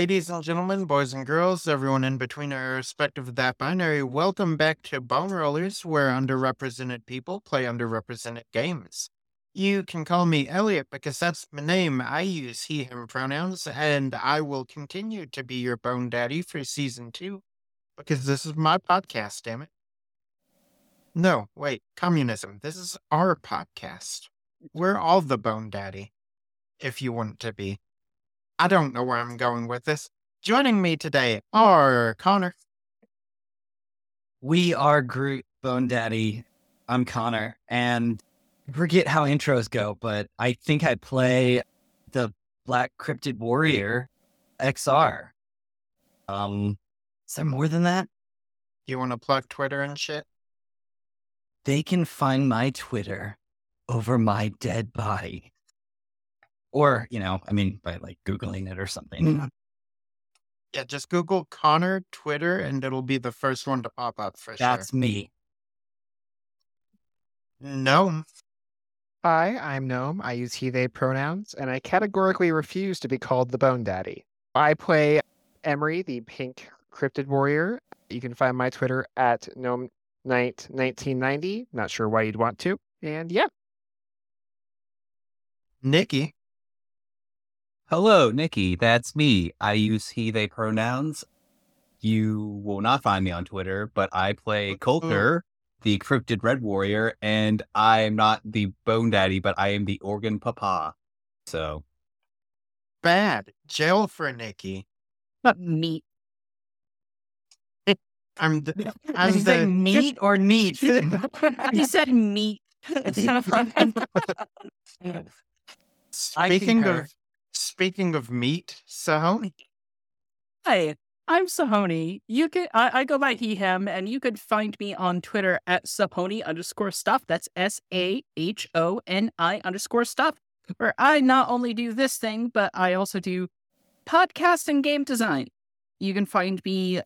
Ladies and gentlemen, boys and girls, everyone in between irrespective of that binary, welcome back to Bone Rollers, where underrepresented people play underrepresented games. You can call me Elliot because that's my name. I use he, him pronouns, and I will continue to be your bone daddy for season two because this is my podcast, damn it. No, wait, communism. This is our podcast. We're all the bone daddy, if you want to be. I don't know where I'm going with this. Joining me today are Connor. We are Groot Bone Daddy. I'm Connor, and I forget how intros go, but I think I play the Black Cryptid Warrior XR. Um, is there more than that? You want to plug Twitter and shit? They can find my Twitter over my dead body or you know i mean by like googling it or something mm-hmm. Yeah, just Google Connor Twitter and it'll be the first one to pop up for sure. that's sure. me No. Hi, I'm Gnome. I use he, they pronouns, and I categorically refuse to be called the Bone Daddy. I play Emery, the pink cryptid warrior. You can find my Twitter at Gnome Knight 1990. Not sure why you'd want to. And yeah, Nicky. Hello, Nicky. That's me. I use he, they pronouns. You will not find me on Twitter, but I play oh, Colter, the cryptid red warrior, and I'm not the bone daddy, but I am the organ papa. So, Bad. Jail for Nicky. meat. I'm the, Did I'm you say the meat or neat He said meat. speaking concur. of speaking of meat, so Hi, I'm Sahoni. You can I, I go by he him, and you could find me on Twitter at Sahoni underscore stuff. That's S A H O N I underscore stuff. Where I not only do this thing, but I also do podcast and game design. You can find me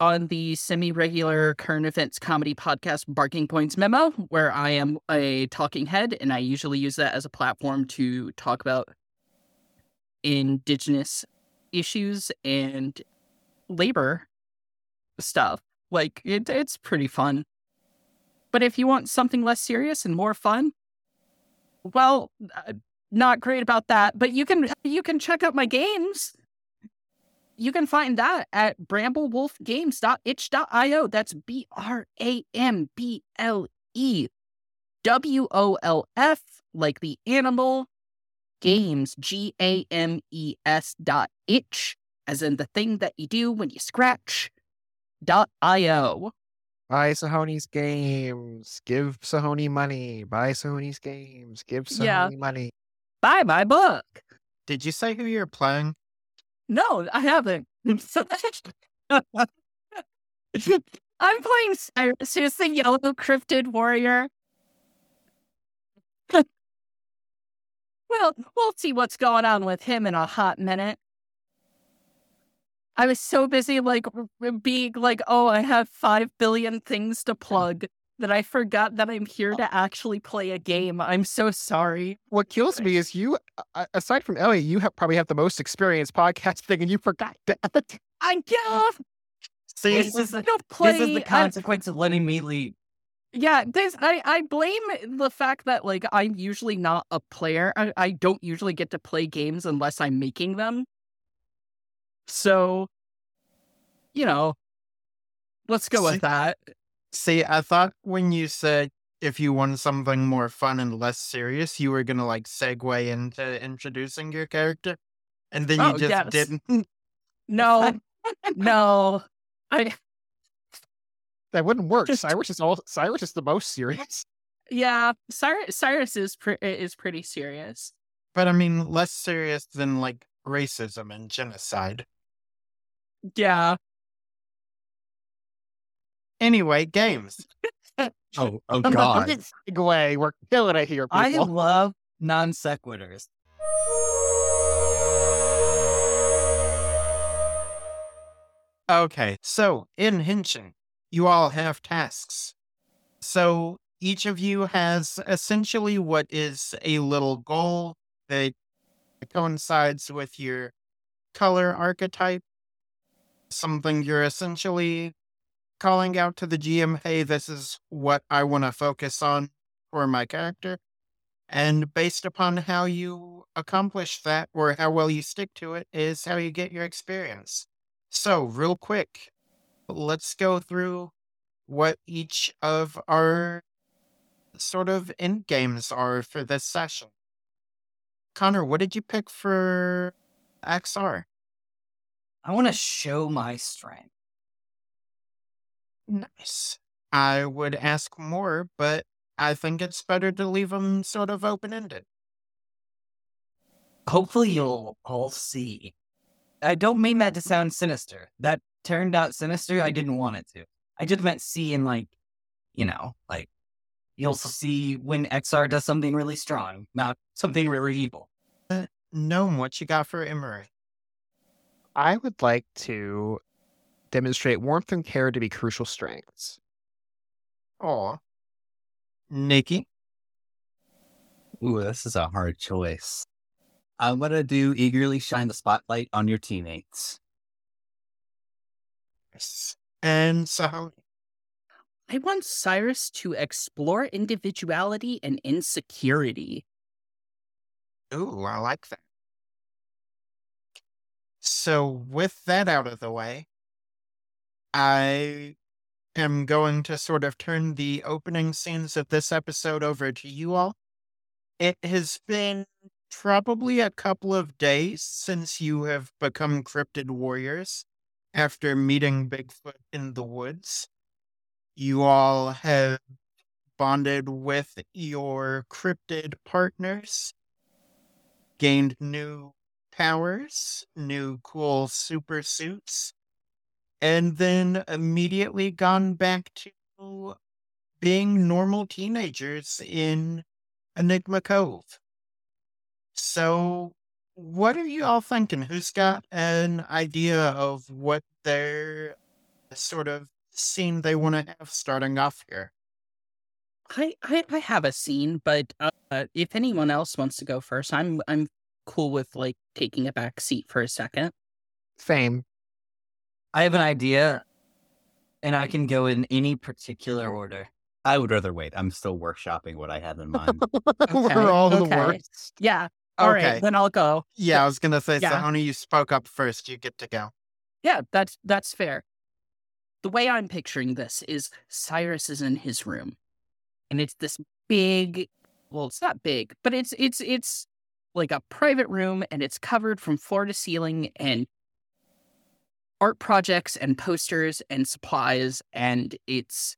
on the semi-regular current events comedy podcast Barking Points Memo, where I am a talking head, and I usually use that as a platform to talk about indigenous issues and labor stuff. Like it, it's pretty fun. But if you want something less serious and more fun, well, uh, not great about that. But you can you can check out my games. You can find that at bramblewolfgames.itch.io. That's B R A M B L E W O L F, like the animal, games, G A M E S dot itch, as in the thing that you do when you scratch, dot io. buy Sahoni's games. Give Sahoni money. Buy Sahoni's games. Give Sahoni Yeah. money. Buy my book. did you say who you're playing? No, I haven't. I'm playing Cyrus, who's the yellow cryptid warrior. We'll see what's going on with him in a hot minute. I was so busy, like, r- r- being like, oh, I have five billion things to plug that I forgot that I'm here to actually play a game. I'm so sorry. What kills me is you, uh, aside from Ellie, you have probably have the most experience podcasting, and you forgot that. I get See, This is the, don't this is the I- consequence of letting me lead. Yeah, this I I blame the fact that like I'm usually not a player. I, I don't usually get to play games unless I'm making them. So, you know, let's go See- with that. see, I thought when you said if you wanted something more fun and less serious, you were gonna like segue into introducing your character, and then you Oh, just yes. didn't. No, no, I That wouldn't work. Just- Cyrus is all. Cyrus is the most serious. yeah. Cyrus Cyrus is pre- is pretty serious. But I mean, less serious than like racism and genocide. Yeah. Anyway, games. Oh, oh Good God. segue. We're killing it here, I love non sequiturs. Okay, so in Henshin, you all have tasks. So each of you has essentially what is a little goal that coincides with your color archetype. Something you're essentially calling out to the GM, hey, this is what I want to focus on for my character. And based upon how you accomplish that or how well you stick to it, is how you get your experience. So, real quick, let's go through what each of our sort of end games are for this session. Connor, what did you pick for XR? I want to show my strength. Nice. I would ask more, but I think it's better to leave them sort of open ended. Hopefully, you'll all see. I don't mean that to sound sinister. That turned out sinister. I didn't want it to. I just meant see in like, you know, like you'll see when XR does something really strong, not something really evil. Uh, Gnome, what you got for Emery? I would like to demonstrate warmth and care to be crucial strengths. Aw. Nicky? Ooh, this is a hard choice. I'm gonna do eagerly shine the spotlight on your teammates. Yes. And Sahoni? I want Cyrus to explore individuality and insecurity. Ooh, I like that. So, with that out of the way, I am going to sort of turn the opening scenes of this episode over to you all. It has been probably a couple of days since you have become cryptid warriors after meeting Bigfoot in the woods. You all have bonded with your cryptid partners gained new powers, new cool super suits, and then immediately gone back to being normal teenagers in Enigma Cove. So, what are you all thinking? Who's got an idea of what their sort of scene they want to have starting off here? I, I I have a scene, but uh, if anyone else wants to go first, I'm I'm cool with like taking a back seat for a second. Same. I have an idea, and I can go in any particular order. I would rather wait. I'm still workshopping what I have in mind. We're all the worst. Yeah. All right, Okay. then I'll go. Yeah, I was gonna say, Yeah. Sahoni, you spoke up first. You get to go. Yeah, that's that's fair. The way I'm picturing this is Cyrus is in his room, and it's this big. Well, it's not big, but it's it's it's like a private room, and it's covered from floor to ceiling, and art projects and posters and supplies, and it's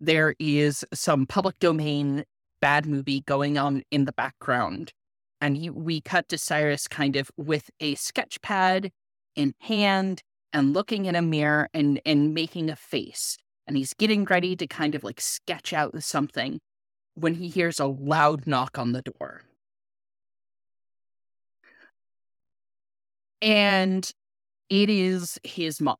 there is some public domain bad movie going on in the background, and you, we cut to Cyrus kind of with a sketch pad in hand and looking in a mirror and and making a face and he's getting ready to kind of like sketch out something when he hears a loud knock on the door and it is his mom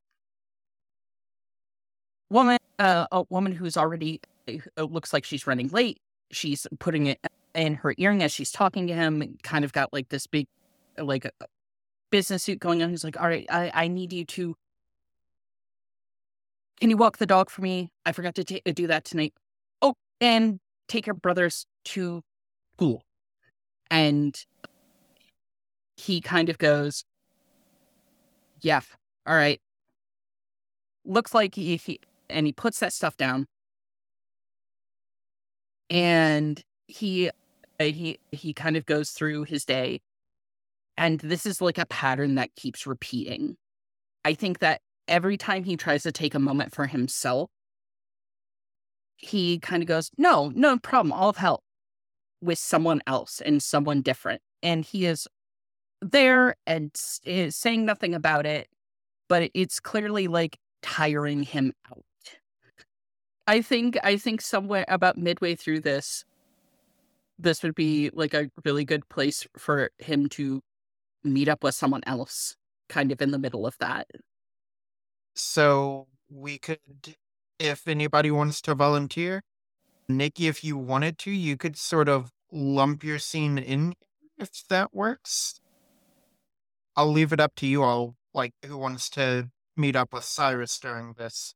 woman uh, a woman who's already it looks like she's running late. She's putting it in her earring as she's talking to him. Kind of got like this big, like business suit going on. He's like, "All right, I, I need you to. Can you walk the dog for me? I forgot to do that tonight. Oh, and take your brothers to school." And he kind of goes, "Yeah, all right." Looks like he, he and he puts that stuff down and he he he kind of goes through his day and this is like a pattern that keeps repeating. I think that every time he tries to take a moment for himself he kind of goes no no problem i'll help with someone else and someone different. And he is there and is eh, saying nothing about it but it's clearly like tiring him out. I think I think somewhere about midway through this, this would be like a really good place for him to meet up with someone else, kind of in the middle of that. So we could, if anybody wants to volunteer, Nicky, if you wanted to, you could sort of lump your scene in if that works. I'll leave it up to you all, like who wants to meet up with Cyrus during this.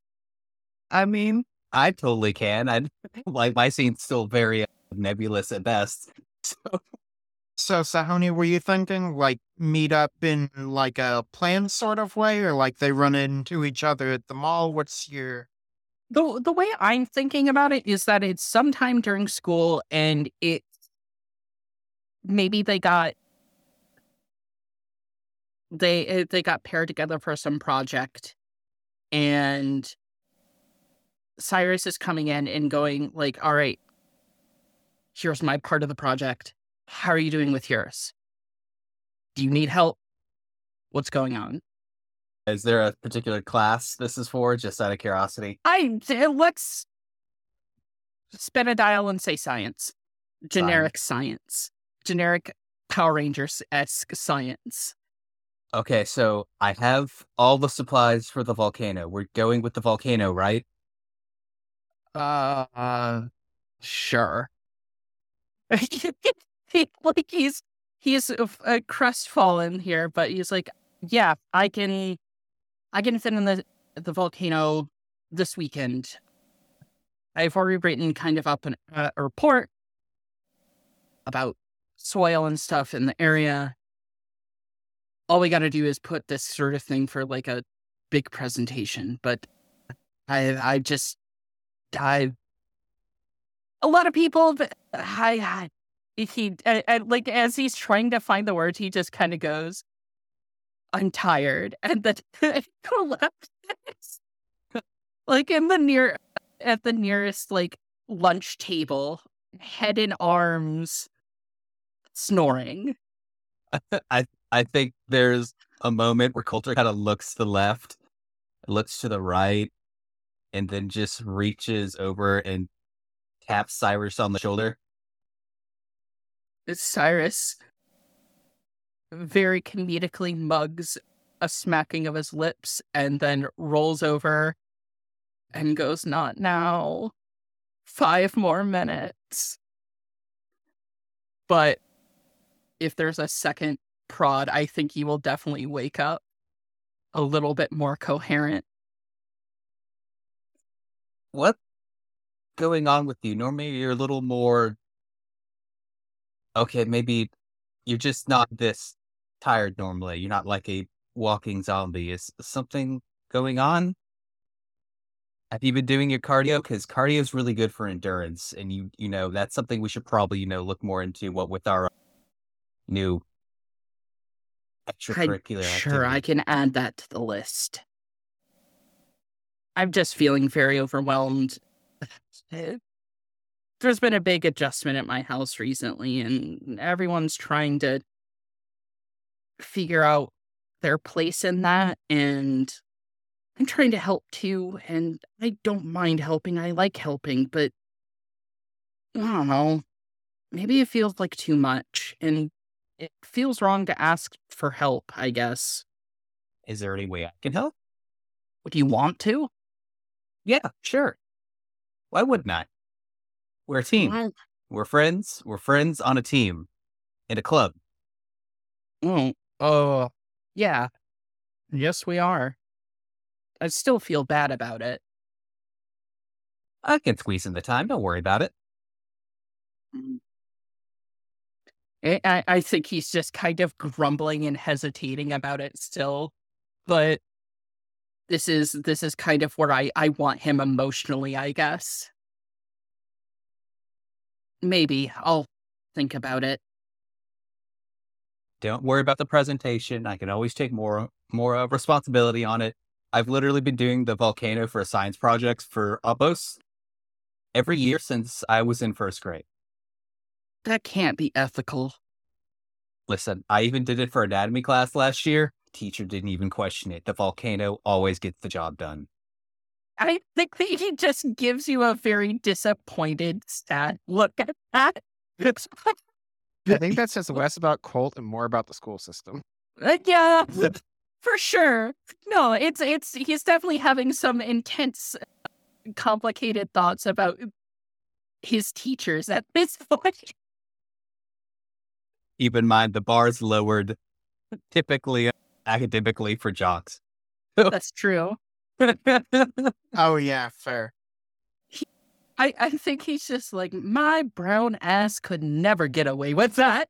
I mean, I totally can. I like my scene's still very uh, nebulous at best. So So, Sahoni, were you thinking like meet up in like a planned sort of way, or like they run into each other at the mall? What's your The the way I'm thinking about it is that it's sometime during school and it maybe they got they eh, they got paired together for some project and Cyrus is coming in and going like, "All right, here's my part of the project. How are you doing with yours? Do you need help? What's going on?" is there a particular class this is for? Just out of curiosity. I eh, let's spin a dial and say science. Generic science. Generic Power Rangers esque science. Okay, so I have all the supplies for the volcano. We're going with the volcano, right? Uh, uh sure. Like he's he's uh, uh, crestfallen here, but he's like, yeah, I can, I can fit in the the volcano this weekend. I've already written kind of up an, uh, a report about soil and stuff in the area. All we got to do is put this sort of thing for like a big presentation, but I I just I a lot of people I, he like as he's trying to find the words he just kind of goes i'm tired and then collapses like in the near at the nearest like lunch table head in arms snoring. I I think there's a moment where Colter kind of looks to the left, looks to the right, and then just reaches over and taps Cyrus on the shoulder. cyrus. Very comedically mugs a smacking of his lips and then rolls over and goes not now. Five more minutes. But if there's a second prod i think he will definitely wake up a little bit more coherent. What going on with you? Normally you're a little more okay, maybe you're just not this tired normally. You're not like a walking zombie. Is something going on? Have you been doing your cardio? Because cardio is really good for endurance, and you you know that's something we should probably you know look more into. What with our new extracurricular Sure, I can add that to the list. I'm just feeling very overwhelmed. There's been a big adjustment at my house recently, and everyone's trying to figure out their place in that. And I'm trying to help too. And I don't mind helping. I like helping, but I don't know. Maybe it feels like too much. And it feels wrong to ask for help, I guess. Is there any way I can help? Would you want to? Yeah, sure. Why wouldn't I? We're a team. We're friends. We're friends on a team in a club. Mm. Oh, yeah. Yes, we are. I still feel bad about it. I can squeeze in the time. Don't worry about it. I, I I think he's just kind of grumbling and hesitating about it still, but this is this is kind of where I I want him emotionally, I guess. Maybe I'll think about it. Don't worry about the presentation. I can always take more more uh, responsibility on it. I've literally been doing the volcano for science projects for Uppos every year since I was in first grade. That can't be ethical. Listen, I even did it for anatomy class last year. Teacher didn't even question it. The volcano always gets the job done. I think that he just gives you a very disappointed, sad look at that. It's I think that says less about Colt and more about the school system. Uh, yeah, for sure. No, it's it's he's definitely having some intense, complicated thoughts about his teachers at this point. Keep in mind the bar's lowered typically academically for jocks. That's true. Oh yeah, fair. I, I think he's just like, my brown ass could never get away with that.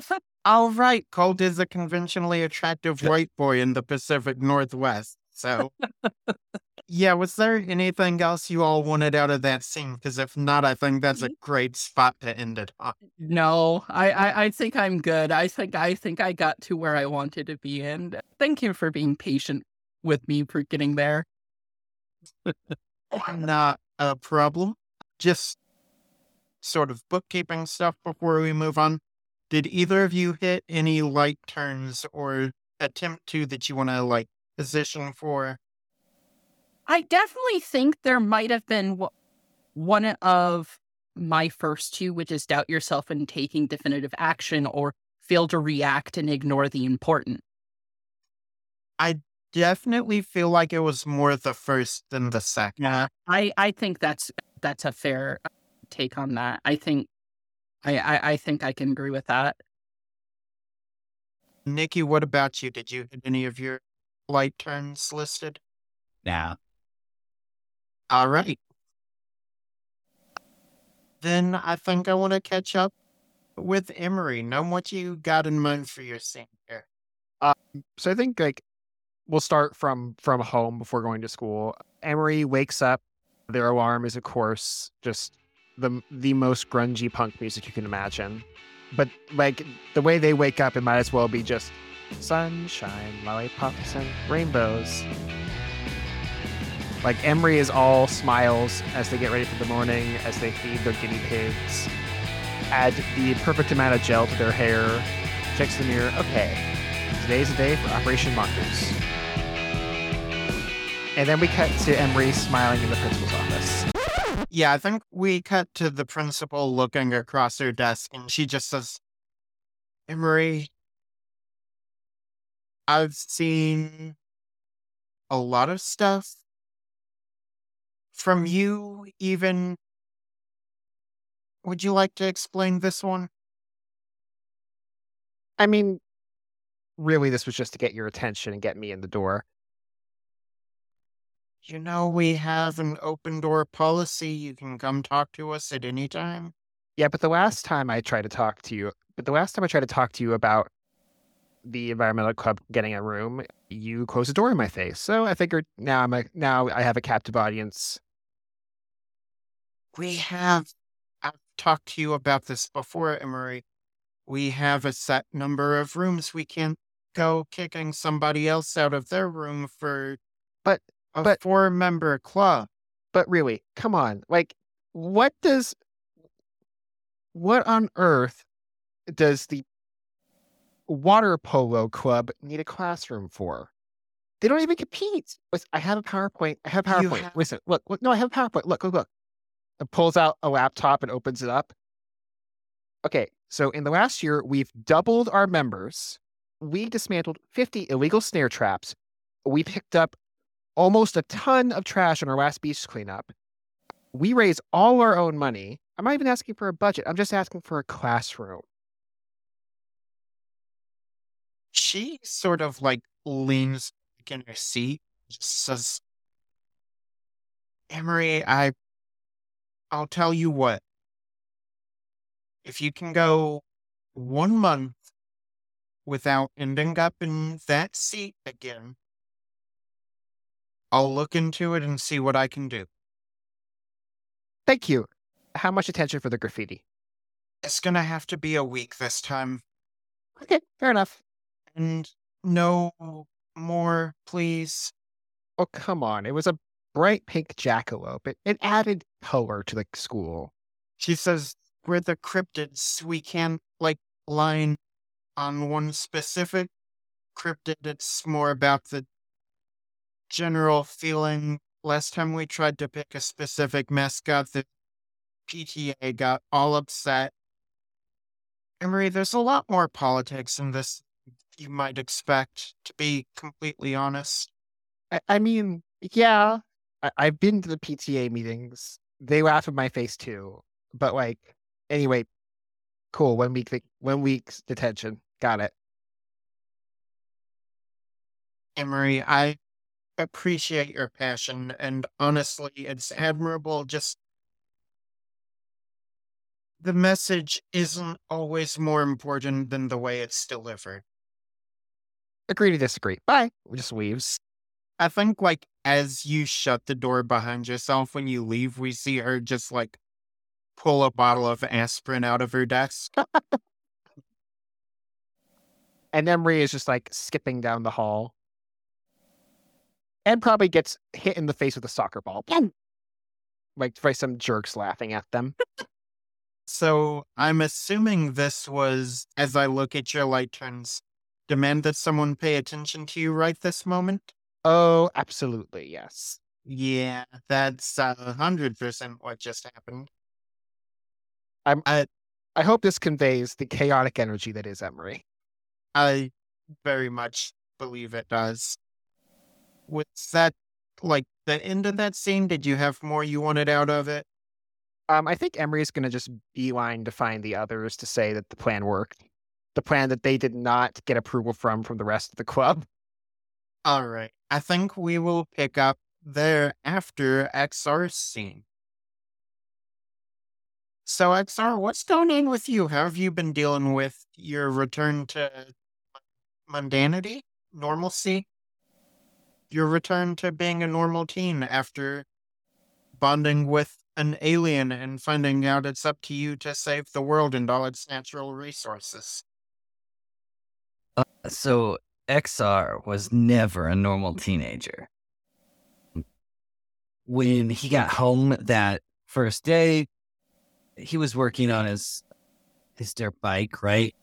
All right, Colt is a conventionally attractive white boy in the Pacific Northwest. So, yeah, was there anything else you all wanted out of that scene? Because if not, I think that's a great spot to end it on. no, I, I, I think I'm good. I think I think I got to where I wanted to be. And thank you for being patient with me for getting there. Not a problem. Just sort of bookkeeping stuff before we move on. Did either of you hit any light turns or attempt to that you want to like position for? I definitely think there might have been one of my first two, which is doubt yourself and taking definitive action or fail to react and ignore the important. I definitely feel like it was more the first than the second. Yeah, I, I think that's that's a fair take on that. I think I, I, I think I can agree with that. Nicky, what about you? Did you hit any of your light turns listed? Nah. All right. Then I think I want to catch up with Emery. Know what you got in mind for your scene here. Um, so I think like we'll start from from home before going to school. Emery wakes up. Their alarm is, of course, just the the most grungy punk music you can imagine. But like the way they wake up, it might as well be just sunshine, lollipops, and rainbows. Like Emery is all smiles as they get ready for the morning, as they feed their guinea pigs. Add the perfect amount of gel to their hair. Checks the mirror. Okay, today's the day for Operation Mongoose. And then we cut to Emery smiling in the principal's office. Yeah, I think we cut to the principal looking across her desk and she just says, Emery, I've seen a lot of stuff from you, even. Would you like to explain this one? I mean, really, this was just to get your attention and get me in the door. You know, we have an open door policy. You can come talk to us at any time. Yeah, but the last time I tried to talk to you, but the last time I tried to talk to you about the environmental club getting a room, you close the door in my face. So I figured now I'm a now I have a captive audience. We have, I've talked to you about this before, Emery. We have a set number of rooms. We can't go kicking somebody else out of their room for But a But- four member club. but really, come on. Like what does what on earth does the water polo club need a classroom for? They don't even compete. I have a PowerPoint. I have a PowerPoint. have- Listen, look, look, no, I have a PowerPoint. Look, look, look. It pulls out a laptop and opens it up. Okay, so in the last year, we've doubled our members. We dismantled 50 illegal snare traps. We picked up almost a ton of trash on our last beach cleanup. We raise all our own money. I'm not even asking for a budget. I'm just asking for a classroom. She sort of like leans in her seat, just says, Emery, I I'll tell you what. If you can go one month without ending up in that seat again, I'll look into it and see what I can do. Thank you. How much attention for the graffiti? It's gonna have to be a week this time. Okay, fair enough. And no more, please. Oh, come on. It was a bright pink jackalope. It, it added color to the school. She says, We're the cryptids. We can't, like, line on one specific cryptid. It's more about the general feeling. Last time we tried to pick a specific mascot, the PTA got all upset. Emery, there's a lot more politics in this you might expect, to be completely honest. I, I mean, yeah, I, I've been to the PTA meetings. They laugh in my face too. But like, anyway, cool. One week, one week's detention. Got it. Emery, I appreciate your passion, and honestly, it's admirable. Just the message isn't always more important than the way it's delivered. Agree to disagree. Bye. Just leaves. I think, like, as you shut the door behind yourself when you leave, we see her just like pull a bottle of aspirin out of her desk. and Emery is just like skipping down the hall and probably gets hit in the face with a soccer ball. Like by some jerks laughing at them. so I'm assuming this was, as I look at your light turns, demand that someone pay attention to you right this moment? Oh, absolutely, yes. Yeah, that's a hundred percent what just happened. I'm, I, I hope this conveys the chaotic energy that is Emery. I very much believe it does. Was that like the end of that scene? Did you have more you wanted out of it? Um, I think Emery's going to just beeline to find the others to say that the plan worked. The plan that they did not get approval from from the rest of the club. All right. I think we will pick up there after XR's scene. So, XR, what's going on with you? How have you been dealing with your return to mundanity, normalcy? Your return to being a normal teen after bonding with an alien and finding out it's up to you to save the world and all its natural resources. Uh, so, XR was never a normal teenager. When he got home that first day, he was working on his his dirt bike, right?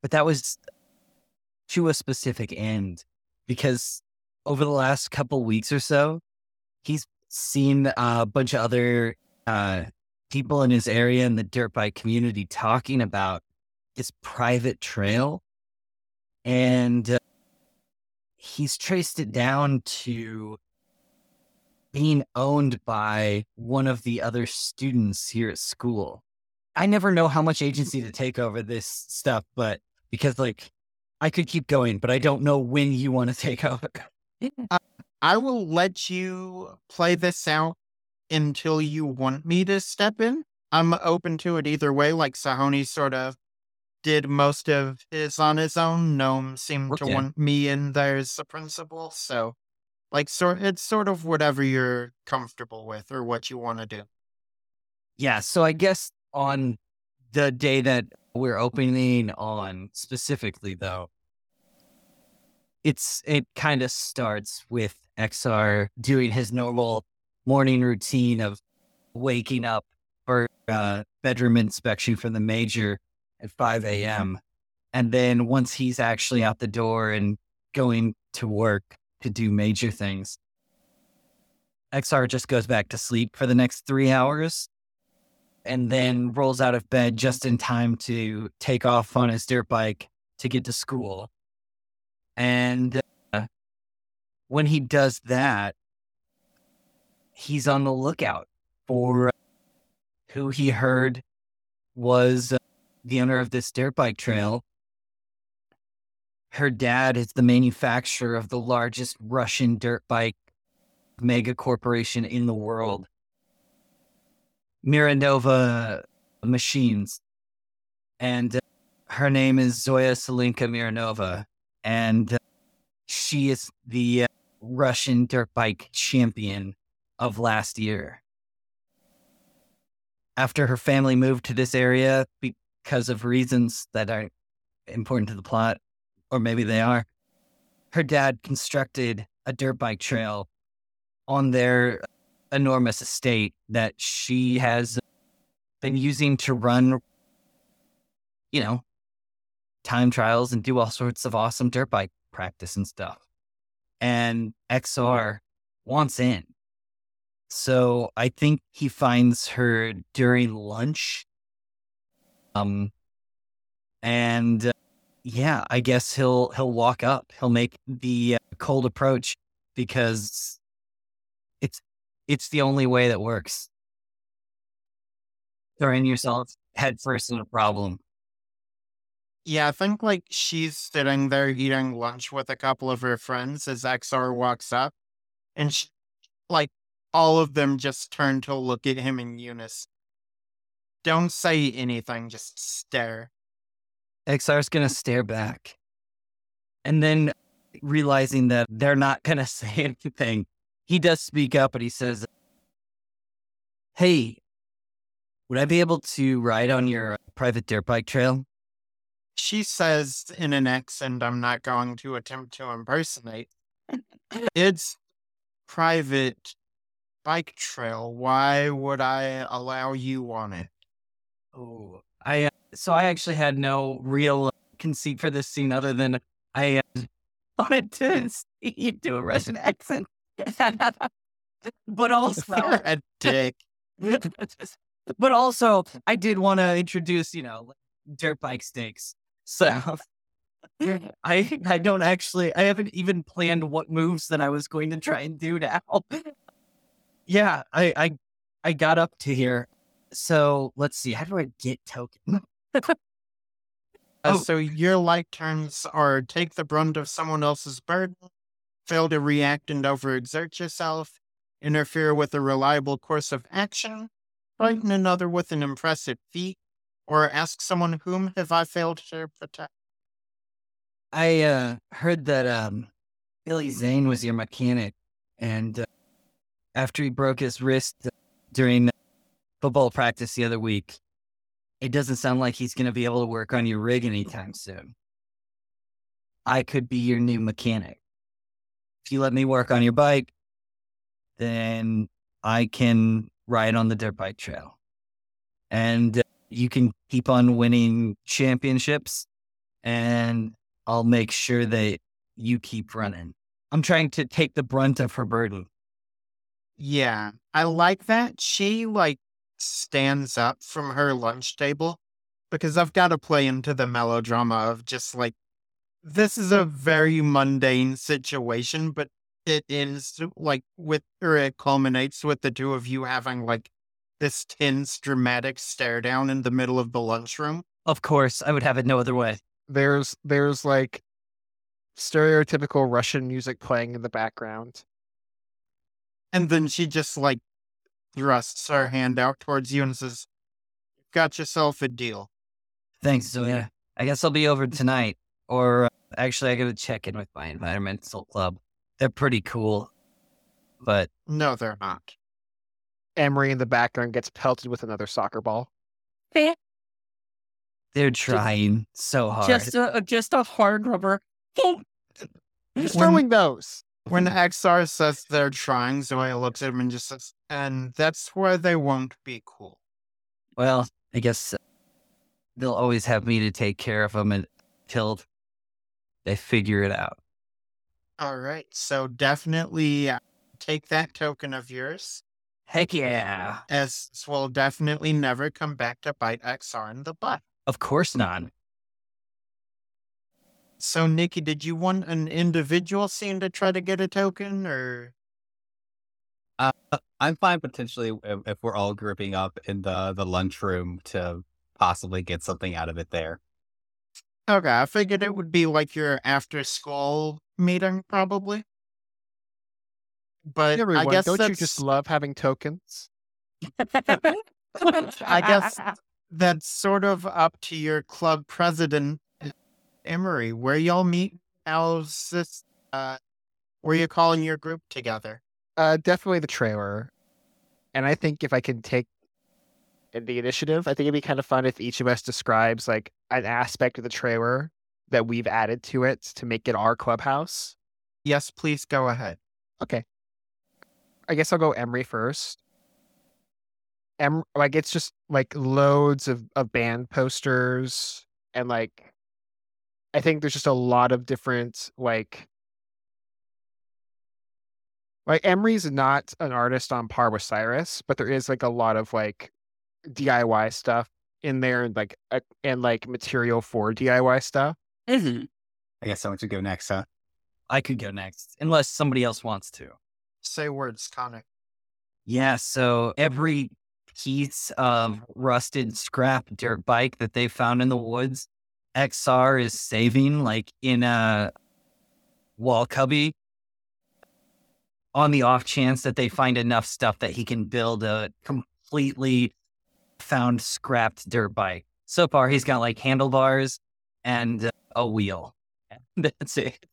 But that was to a specific end because over the last couple weeks or so, he's seen a bunch of other uh, people in his area in the dirt bike community talking about this private trail and uh, he's traced it down to being owned by one of the other students here at school. I never know how much agency to take over this stuff, but because like I could keep going, but I don't know when you want to take over. uh, I will let you play this out until you want me to step in. I'm open to it either way. Like Sahoni sort of did most of his on his own. Gnome seemed okay. to want me in there as a principal. So, like, sort it's sort of whatever you're comfortable with or what you want to do. Yeah. So I guess on the day that we're opening on specifically, though, it's it kind of starts with XR doing his normal morning routine of waking up for uh, bedroom inspection from the major at 5 a.m. And then once he's actually out the door and going to work to do major things, XR just goes back to sleep for the next three hours and then rolls out of bed just in time to take off on his dirt bike to get to school. And uh, when he does that, he's on the lookout for who he heard was uh, the owner of this dirt bike trail. Her dad is the manufacturer of the largest Russian dirt bike mega corporation in the world. Miranova Machines. And uh, her name is Zoya Salinka Miranova. And uh, she is the uh, Russian dirt bike champion of last year. After her family moved to this area because of reasons that aren't important to the plot, or maybe they are, her dad constructed a dirt bike trail on their enormous estate that she has been using to run, you know, time trials and do all sorts of awesome dirt bike practice and stuff. And XR wants in. So I think he finds her during lunch. Um, and uh, yeah, I guess he'll he'll walk up. He'll make the uh, cold approach because it's it's the only way that works. Throwing yourself headfirst in a problem. Yeah, I think like she's sitting there eating lunch with a couple of her friends as XR walks up, and she, like all of them just turn to look at him in unison. Don't say anything, just stare. XR's gonna stare back. And then realizing that they're not gonna say anything, he does speak up, and he says, Hey, would I be able to ride on your private dirt bike trail? She says in an accent I'm not going to attempt to impersonate. it's private bike trail. Why would I allow you on it? Oh, I uh, so I actually had no real conceit for this scene other than I uh, wanted to see you do a Russian accent, but also a dick. but also I did want to introduce, you know, dirt bike stakes. So I I don't actually I haven't even planned what moves that I was going to try and do now. yeah, I I I got up to here. So let's see, how do I get token? Uh, Oh. so your light turns are take the brunt of someone else's burden, fail to react and overexert yourself, interfere with a reliable course of action, frighten another with an impressive feat, or ask someone whom have I failed to protect. I uh, heard that um, Billy Zane was your mechanic, and uh, after he broke his wrist uh, during football practice the other week, it doesn't sound like he's going to be able to work on your rig anytime soon. I could be your new mechanic. If you let me work on your bike, then I can ride on the dirt bike trail. And uh, you can keep on winning championships, and I'll make sure that you keep running. I'm trying to take the brunt of her burden. Yeah, I like that. She like stands up from her lunch table because I've got to play into the melodrama of just like this is a very mundane situation, but it is like with or it culminates with the two of you having like this tense, dramatic stare down in the middle of the lunchroom. Of course, I would have it no other way. There's there's like stereotypical Russian music playing in the background. And then she just like thrusts her hand out towards you and says, Got yourself a deal. Thanks, Zoya. I guess I'll be over tonight. Or uh, actually, I got to check in with my environmental club. They're pretty cool. But No, they're not. Emery in the background gets pelted with another soccer ball. they're trying so hard. Just a just a hard rubber. Who's throwing those? When XR says they're trying, Zoya looks at him and just says, And that's where they won't be cool. well, I guess they'll always have me to take care of them until they figure it out. All right. So definitely uh, take that token of yours, Heck yeah. as will definitely never come back to bite XR in the butt. Of course not. So, Nicky, did you want an individual scene to try to get a token, or Uh, I'm fine potentially if, if we're all grouping up in the the lunchroom to possibly get something out of it there. Okay, I figured it would be like your after school meeting, probably. But Everyone, I guess don't that's, you just love having tokens? I guess that's sort of up to your club president, Emery. Where y'all meet? How's this? Uh, where you calling your group together? Uh, definitely the trailer. And I think if I can take in the initiative, I think it'd be kind of fun if each of us describes like an aspect of the trailer that we've added to it to make it our clubhouse. Yes, please go ahead. Okay. I guess I'll go Emery first. Em like it's just like loads of, of band posters and like I think there's just a lot of different like like Emery's not an artist on par with Cyrus, but there is like a lot of like DIY stuff in there and like uh, and like material for DIY stuff. Mhm. I guess someone should go next, huh? I could go next, unless somebody else wants to. Say words, Connor. Yeah, so every piece of rusted scrap dirt bike that they found in the woods, XR is saving like in a wall cubby on the off chance that they find enough stuff that he can build a completely found scrapped dirt bike. So far, he's got like handlebars and a wheel. That's it.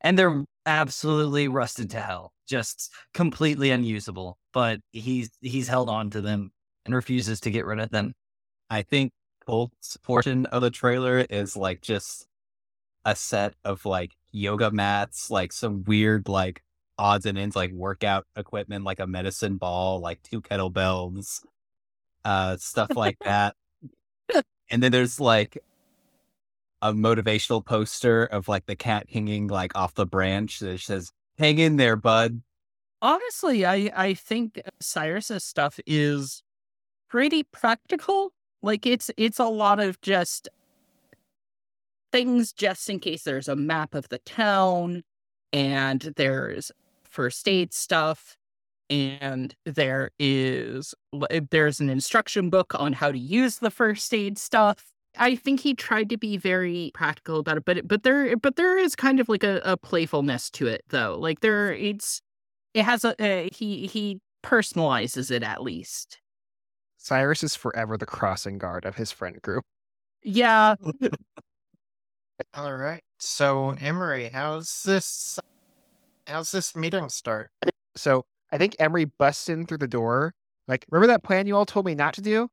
And they're absolutely rusted to hell, just completely unusable. But he's he's held on to them and refuses to get rid of them. I think Colt's portion of the trailer is like just a set of like yoga mats, like some weird like odds and ends like workout equipment, like a medicine ball, like two kettlebells, uh, stuff like that. and then there's like a motivational poster of like the cat hanging like off the branch that says, "Hang in there, bud." Honestly, I I think Cyrus's stuff is pretty practical. Like it's it's a lot of just things just in case there's a map of the town and there's first aid stuff and there is eh, there's an instruction book on how to use the first aid stuff. I think he tried to be very practical about it, but but there eh, but there is kind of like a, a playfulness to it though. Like there it's it has a, a he he personalizes it at least. Cyrus is forever the crossing guard of his friend group. Yeah, All right. So, Emery, how's this? How's this meeting start? So I think Emery busts in through the door. Like, remember that plan you all told me not to do?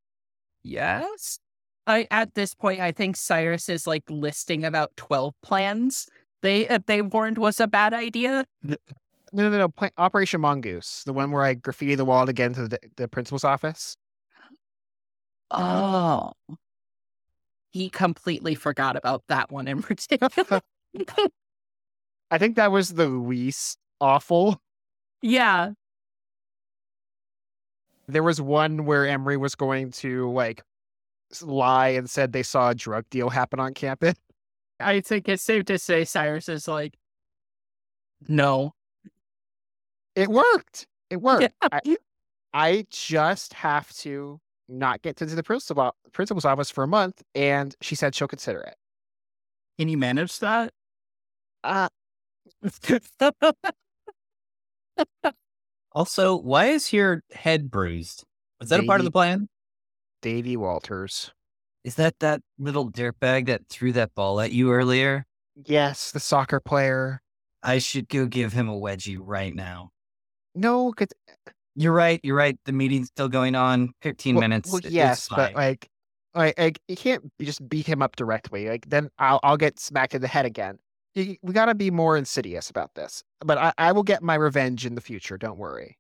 yes. I at this point I think Cyrus is like listing about twelve plans they uh, they warned was a bad idea. No, no, no. Plan- Operation Mongoose, the one where I graffiti the wall to get into the, the principal's office. Oh. He completely forgot about that one in particular. I think that was the least awful. yeah. There was one where Emery was going to like lie and said they saw a drug deal happen on campus. I think it's safe to say Cyrus is like, no. It worked. It worked. Yeah. I, I just have to not get to the principal principal's office for a month, and she said she'll consider it. Can you manage that? Uh, Also, why is your head bruised? Was that a part of the plan? Davy Walters. Is that that little dirtbag that threw that ball at you earlier? Yes, the soccer player. I should go give him a wedgie right now. No, 'cause- You're right. You're right. The meeting's still going on. 15 well, minutes. Well, yes, but like, like, like, you can't just beat him up directly. Like, then I'll I'll get smacked in the head again. Y- We got to be more insidious about this. But I, I will get my revenge in the future. Don't worry.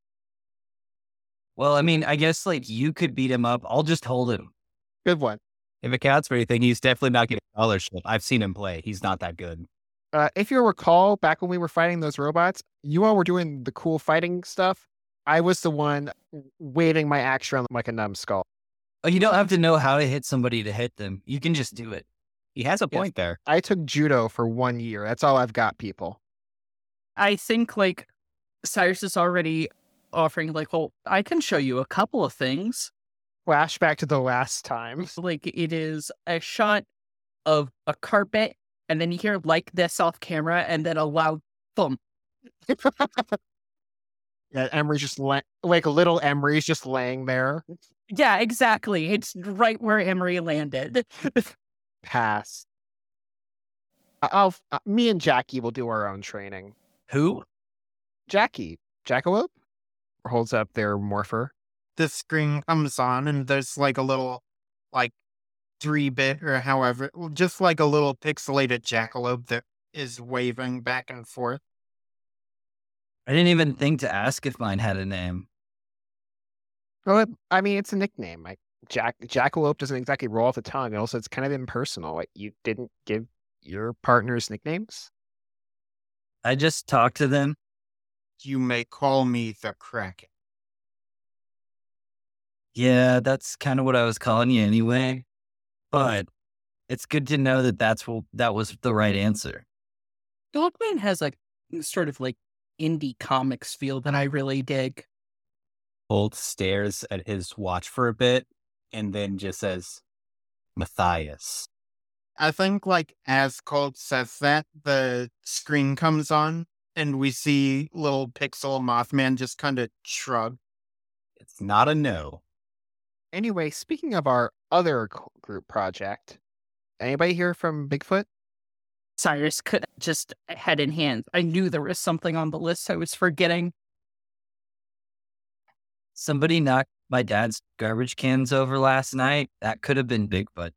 well, I mean, I guess like you could beat him up. I'll just hold him. Good one. If it counts for anything, he's definitely not getting a scholarship. I've seen him play. He's not that good. Uh, if you recall, back when we were fighting those robots, you all were doing the cool fighting stuff. I was the one waving my axe around like a numbskull. Oh, you don't have to know how to hit somebody to hit them. You can just do it. He has a Yes. point there. I took judo for one year. That's all I've got, people. I think like Cyrus is already offering, like, well, I can show you a couple of things. Flashback to the last time. Like, it is a shot of a carpet, and then you hear like this off camera, and then a loud thump. Yeah, Emery's just la- like little Emery's just laying there. Yeah, exactly. It's right where Emery landed. Pass. I- I'll uh, me and Jackie will do our own training. Who? Jackie, Jackalope, holds up their morpher. The screen comes on and there's like a little, like, three bit or however, just like a little pixelated jackalope that is waving back and forth. I didn't even think to ask if mine had a name. Well, it- I mean, it's a nickname. Like Jack Jackalope doesn't exactly roll off the tongue. And also, it's kind of impersonal. Like you didn't give your partners nicknames. I just talked to them. You may call me the Kraken. Yeah, that's kind of what I was calling you anyway. But it's good to know that that's what that was the right answer. Dogman has like sort of like indie comics feel that I really dig. Bolt stares at his watch for a bit and then just says, Matthias. I think, like, as Colt says that, the screen comes on and we see little pixel Mothman just kind of shrug. It's not a no. Anyway, speaking of our other group project, anybody hear from Bigfoot? Cyrus could just head in hand. I knew there was something on the list I was forgetting. Somebody knocked my dad's garbage cans over last night. That could have been Bigfoot,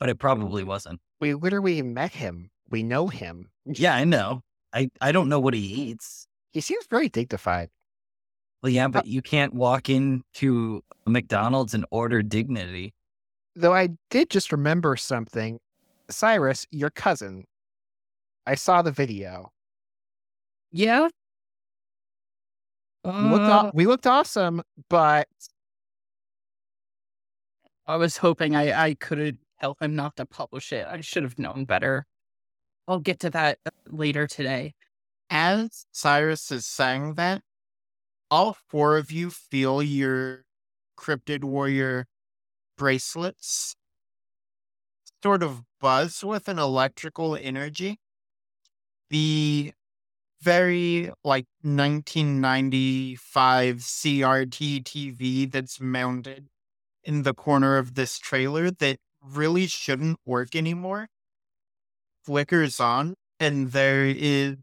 but it probably wasn't. We literally met him. We know him. Yeah, I know. I, I don't know what he eats. He seems very dignified. Well, yeah, uh but you can't walk into a McDonald's and order dignity. Though I did just remember something. Cyrus, your cousin. I saw the video. Yeah. We looked, Uh, aw- we looked awesome, but I was hoping I, I could help him not to publish it. I should have known better. I'll get to that uh, later today. As Cyrus is saying that, all four of you feel your Cryptid Warrior bracelets sort of buzz with an electrical energy. The very like 1995 CRT TV that's mounted in the corner of this trailer that really shouldn't work anymore flickers on, and there is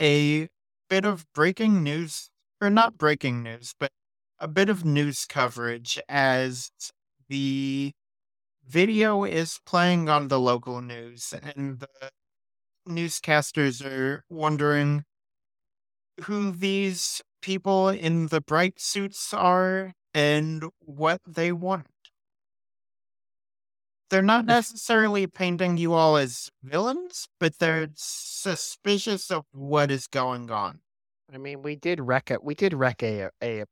a bit of breaking news, or not breaking news, but a bit of news coverage as the video is playing on the local news, and the newscasters are wondering who these people in the bright suits are and what they want. They're not necessarily painting you all as villains, but they're suspicious of what is going on. I mean, we did wreck it. We did wreck a a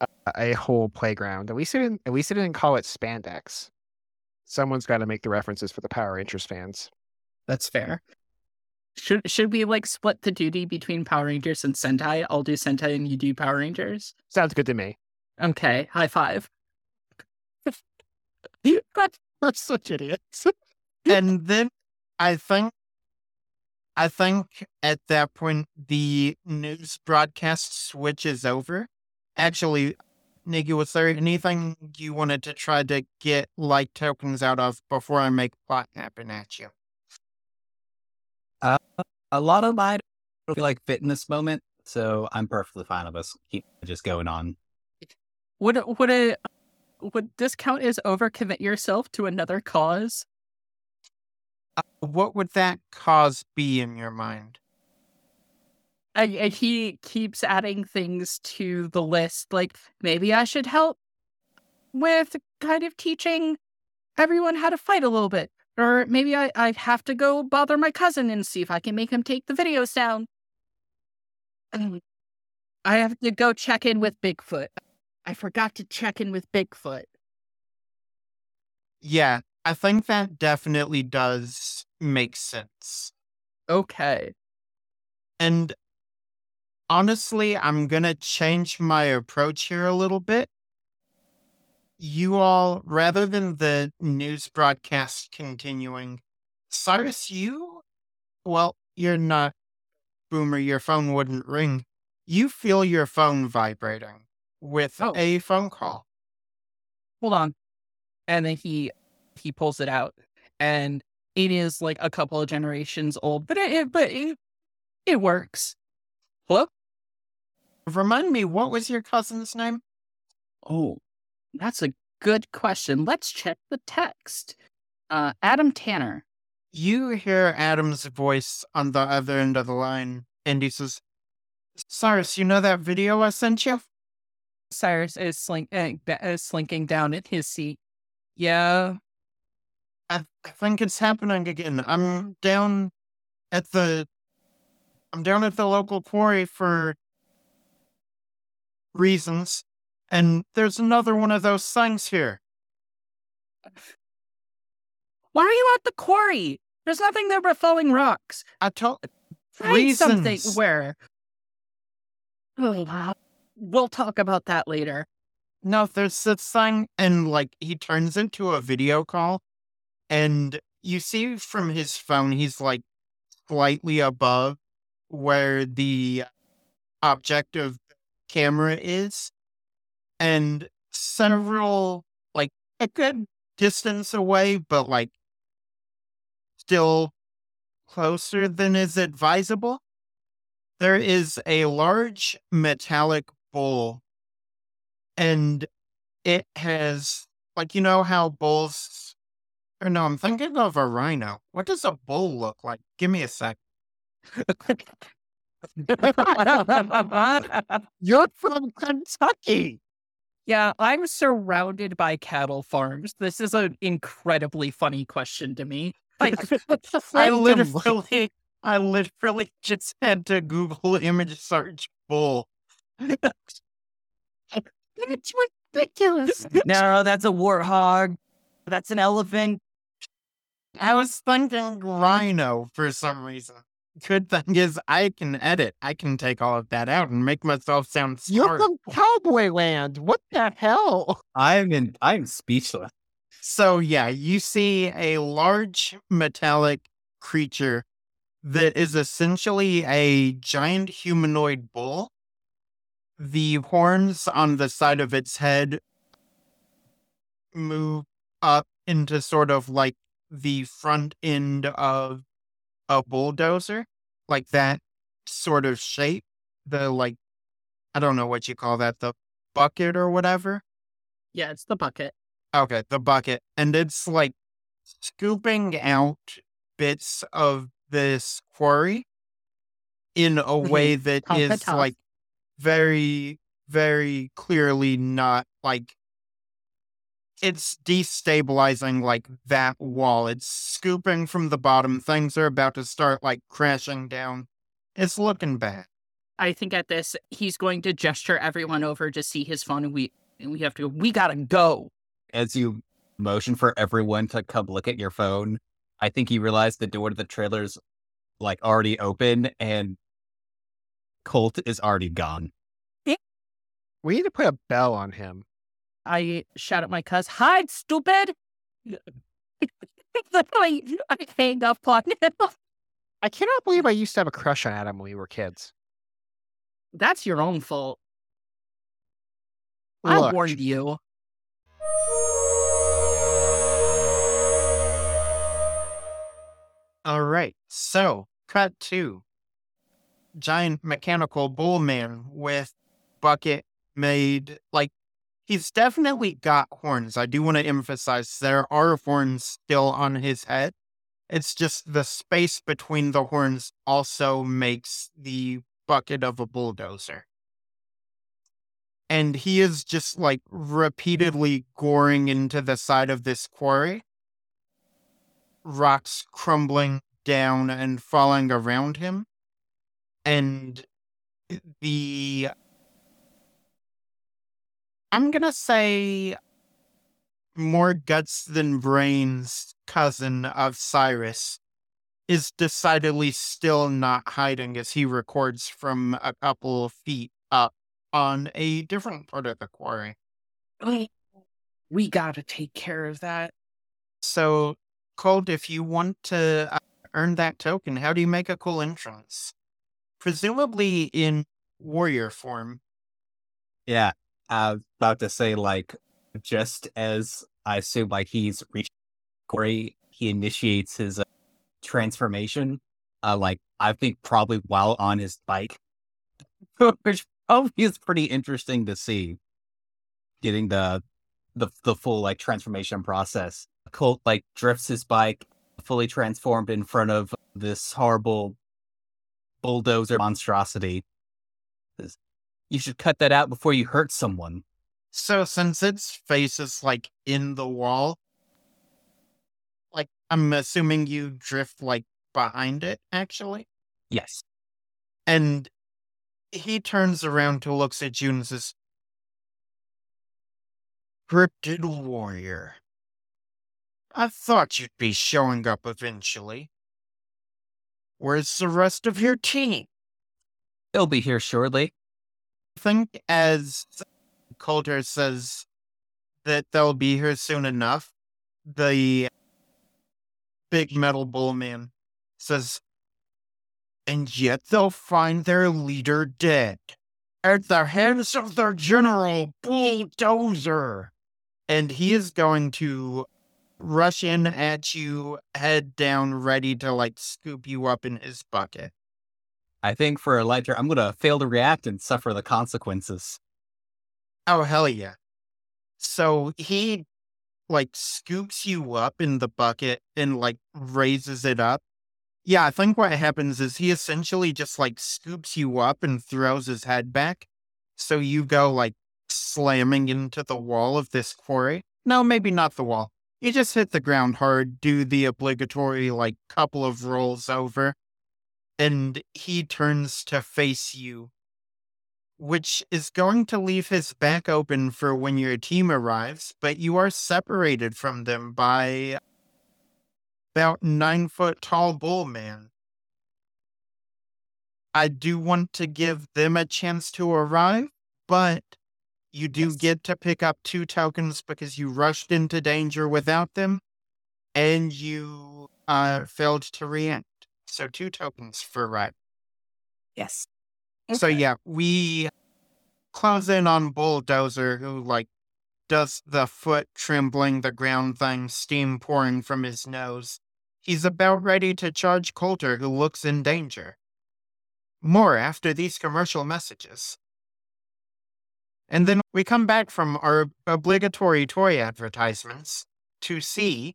a, a whole playground. At least it didn't. At least it didn't call it spandex. Someone's got to make the references for the Power Rangers fans. That's fair. Should should we like split the duty between Power Rangers and Sentai? I'll do Sentai and you do Power Rangers. Sounds good to me. Okay, high five. We're such idiots. and then I think I think at that point the news broadcast switches over. Actually, Nicky, was there anything you wanted to try to get like tokens out of before I make plot happen at you? A lot of mine don't feel like fit in this moment, so I'm perfectly fine with us keep just going on. Would would a would this count as overcommit yourself to another cause? Uh, what would that cause be in your mind? And, and he keeps adding things to the list. Like maybe I should help with kind of teaching everyone how to fight a little bit. Or maybe I, I have to go bother my cousin and see if I can make him take the videos down. Um, I have to go check in with Bigfoot. I forgot to check in with Bigfoot. Yeah, I think that definitely does make sense. Okay. And honestly, I'm going to change my approach here a little bit. You all, rather than the news broadcast continuing, Cyrus, you, well, you're not, Boomer, your phone wouldn't ring. You feel your phone vibrating with Oh. a phone call. Hold on. And then he he pulls it out, and it is like a couple of generations old, but it, it but it, it works. Hello. Remind me, what was your cousin's name? Oh, that's a good question. Let's check the text. Uh, Adam Tanner. You hear Adam's voice on the other end of the line, and he says, Cyrus, you know that video I sent you? Cyrus is slink uh, uh, slinking down in his seat. Yeah. I, I think it's happening again. I'm down at the I'm down at the local quarry for reasons, and there's another one of those things here. Why are you at the quarry? There's nothing there but falling rocks. I told Find something where. Oh, wow. We'll talk about that later. No, there's this thing, and like he turns into a video call, and you see from his phone he's like slightly above where the object of camera is, and several like a good distance away, but like still closer than is advisable. There is a large metallic bowl. And it has like you know how bulls or no i'm thinking of a rhino. What does a bull look like? Give me a sec. You're from kentucky yeah, I'm surrounded by cattle farms. This is an incredibly funny question to me. Like, i literally i literally just had to google image search bull It's ridiculous. no, that's a warthog. That's an elephant. i was thinking rhino for some reason good thing is i can edit i can take all of that out and make myself sound You're smart from Cowboy Land. What the hell? I'm in. I'm speechless. So yeah, you see a large metallic creature that is essentially a giant humanoid bull. The horns on the side of its head move up into sort of like the front end of a bulldozer, like that sort of shape. The like, I don't know what you call that, the bucket or whatever. Yeah, it's the bucket. Okay, the bucket. And it's like scooping out bits of this quarry in a mm-hmm, way that is like very, very clearly not like it's destabilizing like that wall. It's scooping from the bottom. Things are about to start like crashing down. It's looking bad. I think at this, he's going to gesture everyone over to see his phone, and we and we have to. go, We gotta go. As you motion for everyone to come look at your phone, I think you realize the door to the trailer's like already open and Colt is already gone. We need to put a bell on him. I shout at my cuz, "Hide, stupid!" Literally, I hang up on him. I cannot believe I used to have a crush on Adam when we were kids. That's your own fault. I warned you. All right. So, cut two. giant mechanical bull man with bucket made like he's definitely got horns. I do want to emphasize there are horns still on his head. It's just the space between the horns also makes the bucket of a bulldozer. And he is just like repeatedly goring into the side of this quarry rocks crumbling down and falling around him. And the. I'm going to say more guts than brains cousin of Cyrus is decidedly still not hiding as he records from a couple of feet up on a different part of the quarry. We gotta take care of that. So, Colt, if you want to uh, earn that token, how do you make a cool entrance? Presumably in warrior form. Yeah, I was about to say, like, just as I assume, like, he's reached quarry, he initiates his uh, transformation. Uh, like, I think probably while on his bike, which probably is pretty interesting to see. Getting the the the full like transformation process. Colt like drifts his bike fully transformed in front of this horrible bulldozer monstrosity. You should cut that out before you hurt someone. So, since its face is like in the wall, like I'm assuming you drift like behind it, actually. Yes. And he turns around to looks at you and says, Cryptid Warrior. I thought you'd be showing up eventually. Where's the rest of your team? They'll be here shortly. Think as Colter says that they'll be here soon enough, the big metal bull man says, and yet they'll find their leader dead at the hands of their general bulldozer. And he is going to rush in at you, head down, ready to like scoop you up in his bucket. I think for Elijah, I'm gonna fail to react and suffer the consequences. Oh, hell yeah. So he like scoops you up in the bucket and like raises it up. Yeah, I think what happens is he essentially just like scoops you up and throws his head back. So you go like slamming into the wall of this quarry. No, maybe not the wall. You just hit the ground hard, do the obligatory like couple of rolls over, and he turns to face you which is going to leave his back open for when your team arrives, but you are separated from them by about nine foot tall bull man. I do want to give them a chance to arrive, but you do Yes. get to pick up two tokens because you rushed into danger without them and you uh, failed to react. So two tokens for right. Yes. So yeah, we close in on Bulldozer, who like does the foot trembling the ground thing, steam pouring from his nose. He's about ready to charge Colter, who looks in danger. More after these commercial messages. And then we come back from our obligatory toy advertisements to see